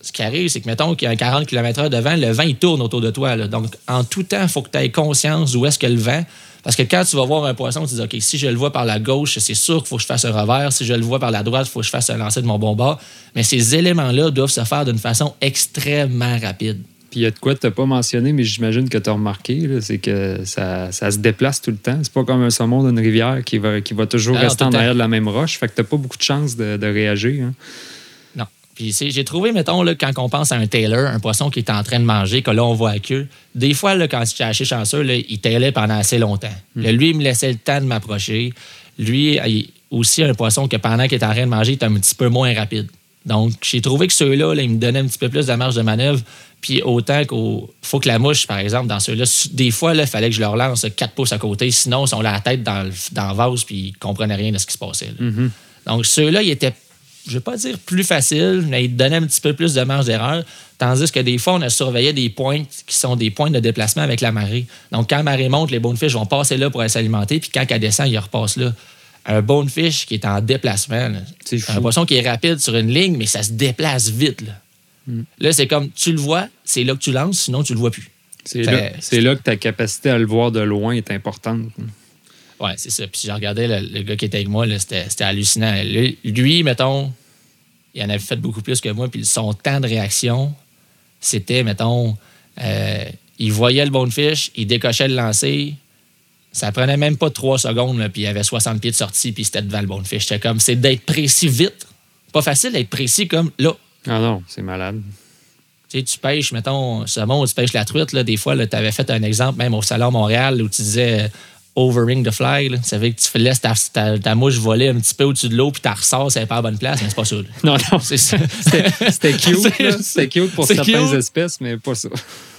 ce qui arrive, c'est que, mettons qu'il y a un 40 km/h devant, le vent, il tourne autour de toi. là. Donc, en tout temps, il faut que tu aies conscience d'où est-ce que le vent. Parce que quand tu vas voir un poisson, tu dis, OK, si je le vois par la gauche, c'est sûr qu'il faut que je fasse un revers. Si je le vois par la droite, il faut que je fasse un lancer de mon bon bord. Mais ces éléments-là doivent se faire d'une façon extrêmement rapide. Puis il y a de quoi tu n'as pas mentionné, mais j'imagine que tu as remarqué, c'est que ça, ça se déplace tout le temps. C'est pas comme un saumon d'une rivière qui va, qui va toujours Ah rester en arrière de la même roche. Fait que tu pas beaucoup de chances de, de réagir. hein. Puis j'ai trouvé, mettons, là, quand on pense à un tailor, un poisson qui est en train de manger, que là, on voit la queue, des fois, là, quand j'étais assez chanceux, là, il tailait pendant assez longtemps. Là, lui, il me laissait le temps de m'approcher. Lui, il- aussi un poisson que pendant qu'il est en train de manger, il est un petit peu moins rapide. Donc, j'ai trouvé que ceux-là, là, ils me donnaient un petit peu plus de marge de manœuvre. Puis autant qu'il faut que la mouche, par exemple, dans ceux-là, des fois, il fallait que je leur lance 4 pouces à côté. Sinon, ils sont la tête dans le, dans le vase puis ils ne comprenaient rien de ce qui se passait. là. Mhm. Donc, ceux-là, ils étaient, je ne vais pas dire plus faciles, mais ils te donnaient un petit peu plus de marge d'erreur. Tandis que des fois, on a surveillé des points qui sont des points de déplacement avec la marée. Donc, quand la marée monte, les bonefish vont passer là pour aller s'alimenter, puis quand elle descend, ils repassent là. Un bonefish qui est en déplacement, C'est un poisson qui est rapide sur une ligne, mais ça se déplace vite. Là, Mm. Là, c'est comme tu le vois, c'est là que tu lances, sinon tu le vois plus. C'est là, c'est là que ta capacité à le voir de loin est importante. Ouais, c'est ça. Puis je regardais le, le gars qui était avec moi, c'était, hallucinant. Lui, lui, mettons, il en avait fait beaucoup plus que moi, puis son temps de réaction, c'était, mettons, euh, il voyait le bonefish, il décochait le lancer, ça prenait même pas trois secondes, là, puis il avait 60 pieds de sortie, puis c'était devant le bonefish. C'était comme, c'est d'être précis vite. Pas facile d'être précis comme là. Ah non, c'est malade. Tu sais, tu pêches, mettons, saumon tu pêches la truite, là, des fois, tu avais fait un exemple même au Salon Montréal où tu disais overing the fly. Là. Ça veut dire que tu laisses ta, ta- ta mouche voler un petit peu au-dessus de l'eau puis tu ressors, c'est pas à la bonne place, mais c'est pas ça. là. Non, non, C'est ça. c'était cute. C'était cute pour certaines cute. espèces, mais pas ça.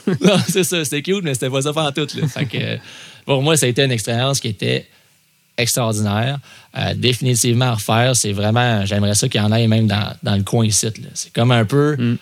non, c'est ça, c'était cute, mais c'était pas ça tout. Là. Fait que, euh, pour moi, ça a été une expérience qui était extraordinaire. Euh, définitivement à refaire. C'est vraiment, j'aimerais ça qu'il y en ait même dans, dans le coin ici. C'est comme un peu, Mm.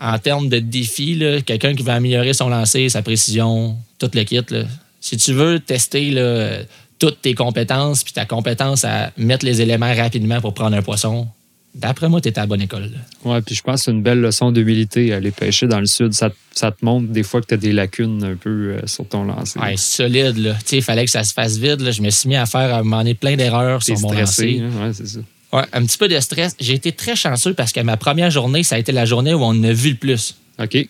en termes de défi, quelqu'un qui veut améliorer son lancer, sa précision, tout le kit. là. Si tu veux tester là, toutes tes compétences, puis ta compétence à mettre les éléments rapidement pour prendre un poisson, d'après moi, tu es à la bonne école. Ouais, puis je pense que c'est une belle leçon d'humilité aller pêcher dans le sud. Ça, te- ça te montre des fois que tu as des lacunes un peu euh, sur ton lancer. Ouais, solide, là. Tu sais, il fallait que ça se fasse vite. là. Je me suis mis à faire à m'en plein d'erreurs sur mon stressé. lancer. hein? Ouais, c'est ça. Ouais, un petit peu de stress. J'ai été très chanceux parce que ma première journée, ça a été la journée où on a vu le plus. OK,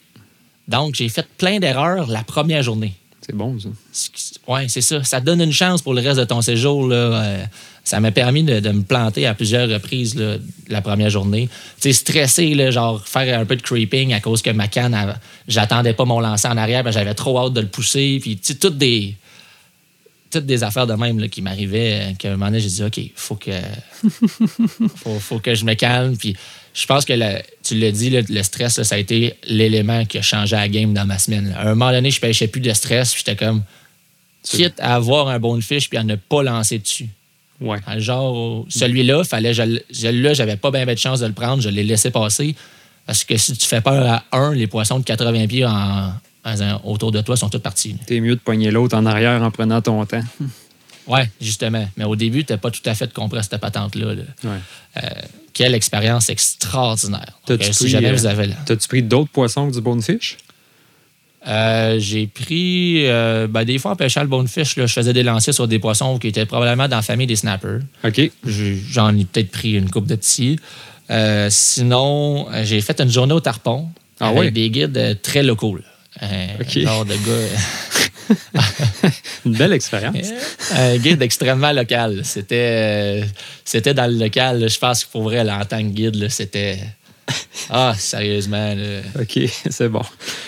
Donc, j'ai fait plein d'erreurs la première journée. C'est bon, ça. Oui, c'est ça. Ça donne une chance pour le reste de ton séjour là, euh, ça m'a permis de, me planter à plusieurs reprises la première journée. Tu sais, stressé, genre faire un peu de creeping à cause que ma canne, j'attendais pas mon lancer en arrière, j'avais trop hâte de le pousser. Puis, tu sais, toutes des, toutes des affaires de même qui m'arrivaient, euh, qu'à un moment donné, j'ai dit, OK, faut que, faut, faut que je me calme. Puis, je pense que tu l'as dit, le stress, là, ça a été l'élément qui a changé la game dans ma semaine. là. À un moment donné, je pêchais plus de stress, puis j'étais comme, quitte à avoir un bon fiche puis à ne pas lancer dessus. Ouais. Genre, celui-là, fallait, je, le- je- là, j'avais pas bien de chance de le prendre, je l'ai laissé passer. Parce que si tu fais peur à un, les poissons de 80 pieds en- en- autour de toi sont tous partis. T'es mieux de pogner l'autre en arrière en prenant ton temps. Ouais, justement. Mais au début, tu pas tout à fait compris cette patente-là. là. Ouais. Euh, quelle expérience extraordinaire. Donc, euh, si pris, jamais euh, vous avez là. T'as-tu pris d'autres poissons que du bonefish? Euh, j'ai pris, euh, ben, des fois en pêchant le bonefish, là, je faisais des lancers sur des poissons qui étaient probablement dans la famille des snappers. OK. J'en ai peut-être pris une coupe de petits. Euh, sinon, j'ai fait une journée au tarpon Ah avec des guides très locaux. là. Euh, Ok. Genre de gars. Une belle expérience. un guide extrêmement local. C'était, euh, c'était dans le local. là. Je pense que pour vrai, là, en tant que guide, c'était. Ah, sérieusement. là. OK, c'est bon.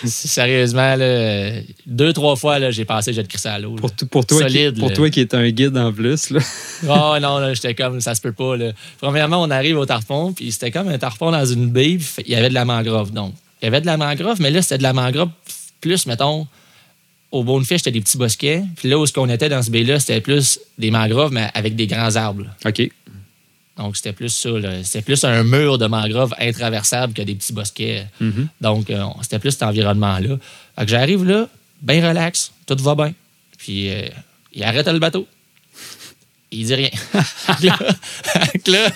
Sérieusement, là, deux, trois fois, là, j'ai passé, j'ai crissé à l'eau. Pour, toi, Solide, qui, pour toi qui est un guide en plus, là. Oh non, là, j'étais comme, ça se peut pas. Là. Premièrement, on arrive au tarpon, puis c'était comme un tarpon dans une baie, il y avait de la mangrove. Donc, il y avait de la mangrove, mais là, c'était de la mangrove plus, mettons, au Bonefish, c'était des petits bosquets. Puis là où ce qu'on était dans ce baie-là, c'était plus des mangroves, mais avec des grands arbres. OK. Donc, c'était plus ça. C'était plus un mur de mangrove intraversable que des petits bosquets. Mhm. Donc, euh, c'était plus cet environnement-là. Fait que j'arrive là, bien relax, tout va bien. Puis, euh, il arrête le bateau. Il dit rien. Fait que là,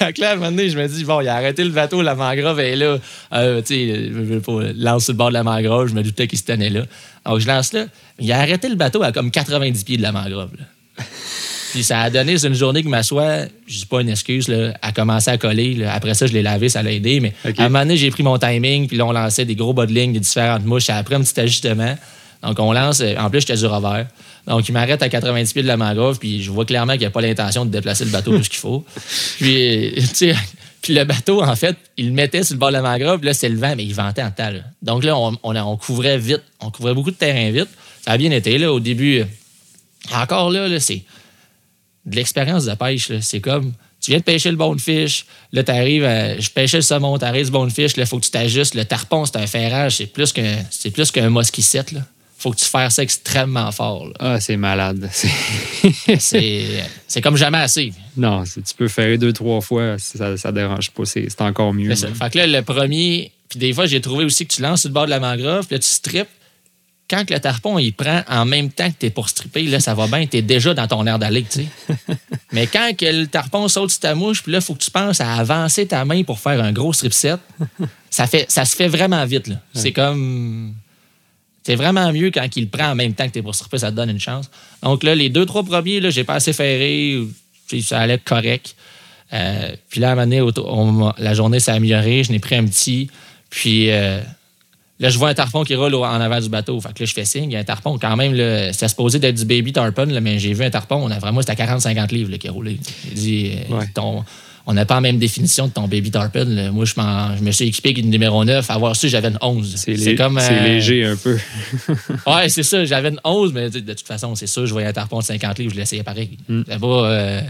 là, là, à un moment donné, je me dis, bon, il a arrêté le bateau, la mangrove est là. Euh, tu sais, je lance sur le bord de la mangrove, je me doutais qu'il se tenait là. Donc, je lance là. Il a arrêté le bateau à comme 90 pieds de la mangrove. là. Puis ça a donné, c'est une journée que m'assoit, je dis pas une excuse, là, a commencé à coller. là. Après ça, je l'ai lavé, ça l'a aidé. Mais à un moment donné, j'ai pris mon timing, puis là, on lançait des gros bas de ligne, des différentes mouches. Après un petit ajustement. Donc, on lance. euh, En plus, j'étais du revers. Donc, il m'arrête à 90 pieds de la mangrove, puis je vois clairement qu'il n'a pas l'intention de déplacer le bateau plus qu'il faut. Puis, tu sais, puis le bateau, en fait, il le mettait sur le bord de la mangrove, là, c'est le vent, mais il ventait en là. Donc là, on, on, on couvrait vite. On couvrait beaucoup de terrain vite. Ça a bien été, là, au début. euh, Encore là, là c'est de l'expérience de pêche. C'est comme, tu viens de pêcher le bonefish, là, tu arrives, je pêchais le saumon, tu arrives le bonefish, là, il faut que tu t'ajustes. Le tarpon, c'est un ferrage, c'est plus qu'un, c'est plus qu'un mosquissette. Là. Faut que tu fasses ça extrêmement fort. là. Ah, c'est malade. C'est- comme jamais assez. non, c'est- tu peux faire deux, trois fois, ça, ça dérange pas. C'est encore mieux. Ça. Fait que là, le premier, puis des fois, j'ai trouvé aussi que tu lances sur le bord de la mangrove, puis là, tu strippes. Quand que le tarpon, il prend en même temps que tu es pour stripper, là, ça va bien, tu es déjà dans ton air d'aller, tu sais. Mais quand que le tarpon saute sur ta mouche, puis là, il faut que tu penses à avancer ta main pour faire un gros strip set, ça, fait, ça se fait vraiment vite, là. C'est comme... C'est vraiment mieux quand il le prend en même temps que tu es pour stripper, ça te donne une chance. Donc là, les deux, trois premiers, là, j'ai pas assez ferré, ça allait correct. Euh, puis là, à un moment donné, on- la journée s'est améliorée, je n'ai pris un petit, puis euh, là, je vois un tarpon qui roule en avant du bateau. Fait que là, je fais signe, il y a un tarpon quand même, là, c'était supposé d'être du baby tarpon, là, mais j'ai vu un tarpon, on a vraiment, c'était à 40-50 livres là, qui a roulé. Dit, euh, Ouais. ton- on n'a pas la même définition de ton baby tarpon. Moi, je, m'en- je me suis équipé avec une numéro 9. Avoir su, j'avais une 11. C'est lé- euh, léger un peu. Ouais, c'est ça. J'avais une 11, mais de toute façon, c'est sûr, je voyais un tarpon de 50 livres, je l'essayais pareil. Mm. Pas. euh,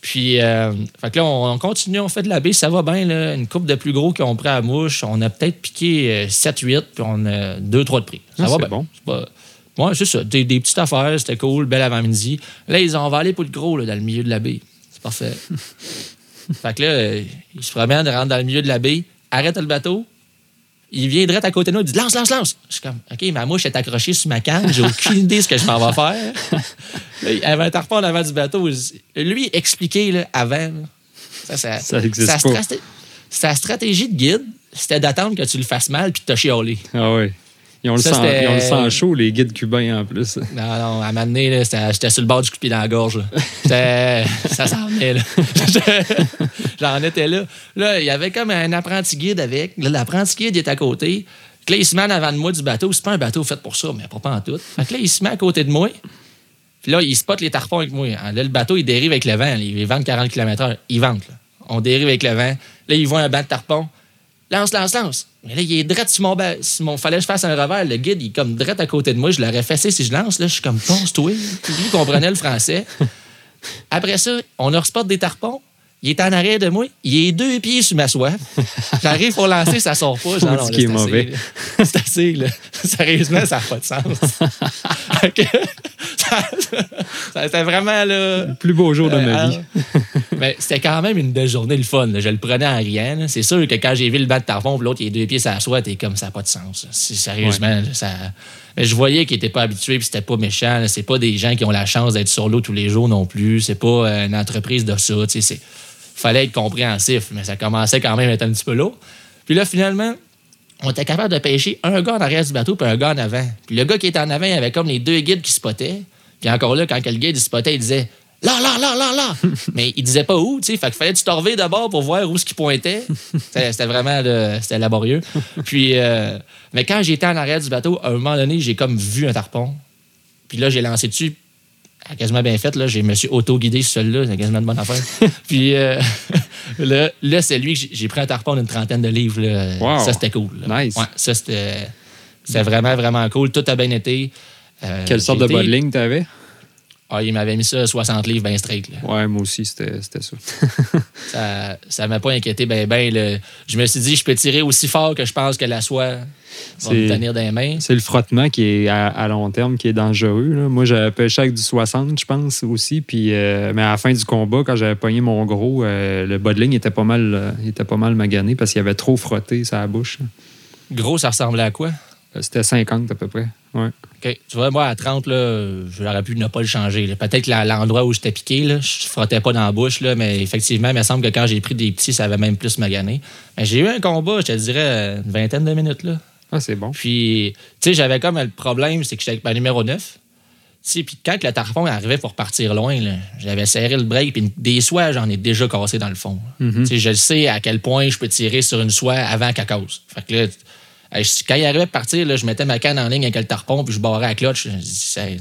Puis, euh, fait que là, on, on continue, on fait de la baie, ça va bien. Là. Une coupe de plus gros qu'on pris à mouche. On a peut-être piqué euh, 7-8, puis on a 2-3 de prix. Ça Ah, va c'est bien. bon. C'est pas- Ouais, c'est ça. Des, des petites affaires, c'était cool, belle avant-midi. Là, ils ont aller pour le gros, là, dans le milieu de la baie. C'est parfait. fait que là, euh, il se promène, rentre dans le milieu de la baie, arrête le bateau, il vient direct à côté de nous, il dit lance, lance, lance. Je suis comme, OK, ma mouche est accrochée sur ma canne, j'ai aucune idée de ce que je m'en vais faire. Là, avait un tarpon en avant du bateau. Lui, expliquer là, avant, ça, ça, Ça existe sa, pas. sa stratégie de guide, c'était d'attendre que tu le fasses mal puis de te chialer. Ah oui. Ils ont, le Ça, sang, c'était- ils ont le sang chaud, les guides cubains en plus. Non, non, à un moment donné, j'étais sur le bord du coup dans la gorge. ça s'en venait, là. J'en étais là. Là, il y avait comme un apprenti guide avec. L'apprenti guide il est à côté. Là, il se met en avant de moi du bateau. C'est pas un bateau fait pour ça, mais pas, pas en tout. Fait que là, il se met à côté de moi. Puis là, il spot les tarpons avec moi. Là, le bateau, il dérive avec le vent. Il vente 40 km/h. Il vente. Là. On dérive avec le vent. Là, il voit un banc de tarpons. Lance, lance, lance. Mais là, il est direct sur mon, sur mon... Fallait que je fasse un revers. Le guide, il est comme direct à côté de moi. Je l'aurais fessé si je lance. Là, je suis comme, ponce-toi. Lui comprenait le français. Après ça, on leur spot des tarpons. Il est en arrière de moi. Il est deux pieds sur ma soie. J'arrive pour lancer, ça sort pas. Genre, non, là, est, mauvais. C'est assez. Là. Sérieusement, ça n'a pas de sens. C'était vraiment le plus beau jour de ma vie. mais c'était quand même une belle journée, le fun. Je le prenais en rien. C'est sûr que quand j'ai vu le bas de tarpon, l'autre, il est deux pieds sur la soie, t'es comme ça n'a pas de sens. Sérieusement, ça. Mais je voyais qu'il n'était pas habitué puis c'était pas méchant. C'est pas des gens qui ont la chance d'être sur l'eau tous les jours non plus. C'est pas euh, une entreprise de ça. C'est fallait être compréhensif, mais ça commençait quand même à être un petit peu lourd. Puis là, finalement, on était capable de pêcher un gars en arrière du bateau puis un gars en avant. Puis le gars qui était en avant, il avait comme les deux guides qui spottaient. Puis encore là, quand le guide spottait, il disait là, là, là, là, là. Mais il disait pas où, tu sais. Fait qu'il fallait tu torver d'abord pour voir où ce qui pointait? C'était vraiment c'était laborieux. Puis, euh, mais quand j'étais en arrière du bateau, à un moment donné, j'ai comme vu un tarpon. Puis là, j'ai lancé dessus quasiment bien fait. Là. Je me suis auto-guidé seul-là. C'est quasiment de bonne affaire. Puis euh, là, c'est lui que j'ai pris un tarpon d'une trentaine de livres. Ça, c'était cool. Nice. ça, c'était vraiment, vraiment cool. Tout a bien été. Euh, Quelle sorte de bodling tu avais? Ah, il m'avait mis ça 60 livres bien straight. Là. Ouais, moi aussi, c'était ça. ça ne m'a pas inquiété ben, ben. Je me suis dit, je peux tirer aussi fort que je pense que la soie va me tenir dans les mains. C'est le frottement qui est à, long terme qui est dangereux. Moi, j'avais pêché avec du 60, je pense, aussi. Puis, euh, mais à la fin du combat, quand j'avais pogné mon gros, euh, le bodling était pas mal, euh, était pas mal magané parce qu'il avait trop frotté sa bouche. Gros, ça ressemblait à quoi? C'était 50 à peu près. Ouais. OK. Tu vois, moi, à 30, là, j'aurais pu ne pas le changer. Peut-être l'endroit où j'étais piqué, là, je frottais pas dans la bouche, là, mais effectivement, il me semble que quand j'ai pris des petits, ça avait même plus magané. Mais j'ai eu un combat, je te dirais, une vingtaine de minutes. Là. Ah, c'est bon. Puis, tu sais, j'avais comme le problème, c'est que j'étais avec ma numéro 9. Puis quand le tarpon arrivait pour partir loin, j'avais serré le break, puis des soies, j'en ai déjà cassé dans le fond. Mm-hmm. Je sais à quel point je peux tirer sur une soie avant qu'elle casse. Fait que là, quand il arrivait à partir, là, je mettais ma canne en ligne avec le tarpon, puis je barrais à clutch. Je disais,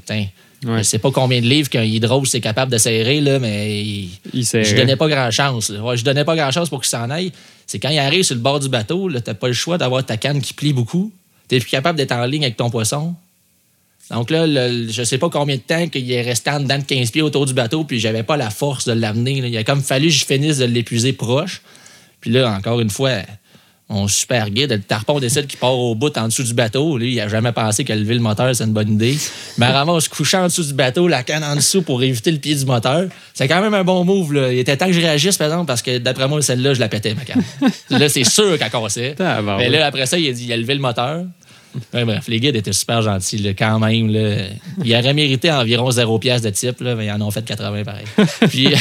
je sais pas combien de livres qu'un hydrose c'est capable de serrer, là, mais il, je donnais pas grand chance. Ouais, je donnais pas grand chance pour qu'il s'en aille. C'est quand il arrive sur le bord du bateau, tu n'as pas le choix d'avoir ta canne qui plie beaucoup. Tu plus capable d'être en ligne avec ton poisson. Donc là, je je sais pas combien de temps qu'il est resté en dedans de 15 pieds autour du bateau, puis j'avais pas la force de l'amener. Il a comme fallu que je finisse de l'épuiser proche. Puis là, encore une fois, mon super guide, le tarpon décide qu'il part au bout en dessous du bateau. Lui, il n'a jamais pensé que lever le moteur, c'est une bonne idée. Mais vraiment, se couchait en dessous du bateau, la canne en dessous pour éviter le pied du moteur. C'est quand même un bon move. Là. Il était temps que je réagisse, par exemple, parce que d'après moi, celle-là, je la pétais, ma canne. là, c'est sûr qu'elle cassait. Mais là, après ça, il a, dit, il a levé le moteur. bref, les guides étaient super gentils quand même. Là. Ils auraient mérité environ 0 pièce de type, là, mais ils en ont fait 80 pareil. Puis,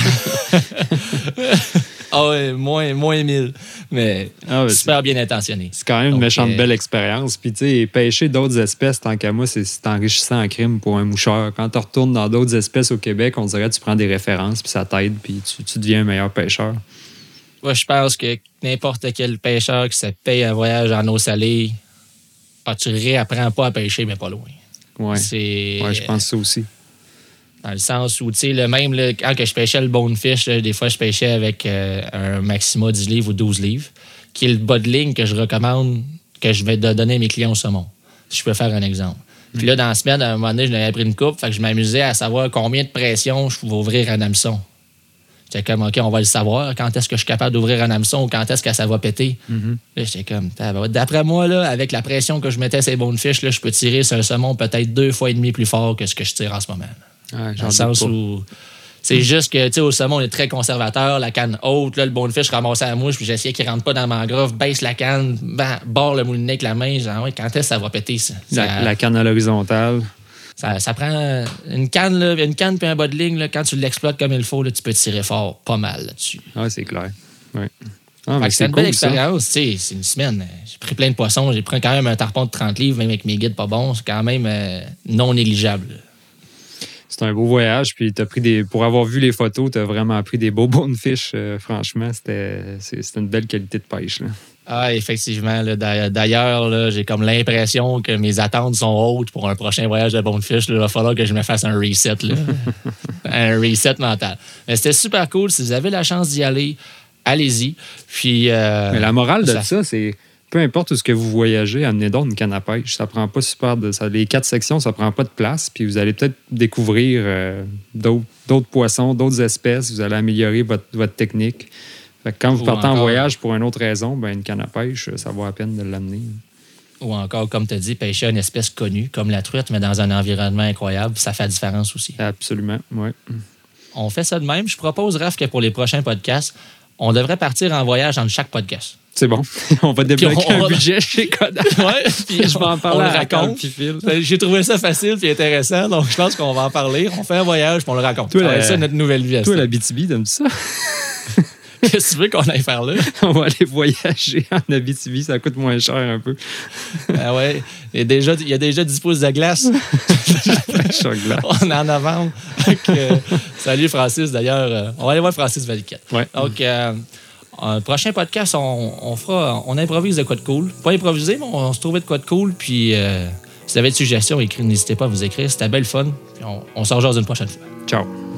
Ah ouais, moins, moins 1000. Mais ah super bien intentionné. C'est quand même une méchante euh, belle expérience. Puis, tu sais, pêcher d'autres espèces, tant qu'à moi, c'est enrichissant en crime pour un moucheur. Quand tu retournes dans d'autres espèces au Québec, on dirait que tu prends des références, puis ça t'aide, puis tu, deviens un meilleur pêcheur. Moi, je pense que n'importe quel pêcheur qui se paye un voyage en eau salée, ah, tu réapprends pas à pêcher, mais pas loin. Ouais. Ouais, je pense ça aussi. Dans le sens où, tu sais, le même, quand que je pêchais le bonefish, des fois, je pêchais avec euh, un maxima 10 livres ou 12 livres, qui est le bas de ligne que je recommande que je vais donner à mes clients au saumon. Si je peux faire un exemple. Puis là, dans la semaine, à un moment donné, je n'avais pris une coupe, fait que je m'amusais à savoir combien de pression je pouvais ouvrir un hameçon. J'étais comme, OK, on va le savoir. Quand est-ce que je suis capable d'ouvrir un hameçon ou quand est-ce que ça va péter? Mm-hmm. j'étais comme, d'après moi, là, avec la pression que je mettais sur les bonefish, là, je peux tirer sur un saumon peut-être deux fois et demi plus fort que ce que je tire en ce moment dans le sens où. C'est juste que, tu sais, au saumon, on est très conservateur, la canne haute, là, le bonefish ramassait la mouche, puis j'essayais qu'il rentre pas dans la mangrove, baisse la canne, barre le moulinet avec la main, genre, quand est-ce que ça va péter, ça? La, canne à l'horizontale. Ça, prend une canne, là, une canne puis un bas de ligne, là, quand tu l'exploites comme il faut, là, tu peux tirer fort, pas mal là-dessus. Ah, c'est clair. Ouais. Ah, c'est une belle expérience, c'est une semaine. J'ai pris plein de poissons, j'ai pris quand même un tarpon de 30 livres, même avec mes guides pas bons, c'est quand même euh, non négligeable c'est un beau voyage. Puis as pris des. Pour avoir vu les photos, tu as vraiment pris des beaux bonefish. Euh, franchement, c'était une belle qualité de pêche. Ah, effectivement. D'ailleurs, j'ai comme l'impression que mes attentes sont hautes pour un prochain voyage de Bonefish. Il va falloir que je me fasse un reset. un reset mental. Mais c'était super cool. Si vous avez la chance d'y aller, allez-y. Puis. Euh, Mais la morale de ça, c'est peu importe où ce que vous voyagez, amenez donc une canne à pêche. Ça prend pas super de. Ça, les quatre sections, ça prend pas de place. Puis vous allez peut-être découvrir euh, d'autres poissons, d'autres espèces. Vous allez améliorer votre, votre technique. quand vous partez en voyage pour une autre raison, ben, une canne à pêche, ça vaut la peine de l'amener. Ou encore, comme tu as dit, pêcher une espèce connue, comme la truite, mais dans un environnement incroyable, ça fait la différence aussi. Absolument, oui. On fait ça de même. Je propose, Raph, que pour les prochains podcasts, on devrait partir en voyage dans chaque podcast. C'est bon. on va débloquer un budget chez Kodak. ouais, puis je vais en parler à raconte. Ben, j'ai trouvé ça facile et intéressant, donc je pense qu'on va en parler. On fait un voyage, puis on le raconte. Toi, ça notre nouvelle vie. Toi, la BTB, t'aimes ça? Qu'est-ce que tu veux qu'on aille faire là? on va aller voyager en Abitibi, ça coûte moins cher un peu. ah ouais, il y a déjà, il y a déjà de glace. on est en novembre. salut Francis, d'ailleurs. Euh, on va aller voir Francis Valiquette. Ouais. Donc, euh, prochain podcast, on, fera, on improvise de quoi de cool. Pas improviser, mais on, se trouvait de quoi de cool. Puis, euh, si vous avez des suggestions, n'hésitez pas à vous écrire. C'était belle fun. Puis on, on se rejoint une prochaine fois. Ciao.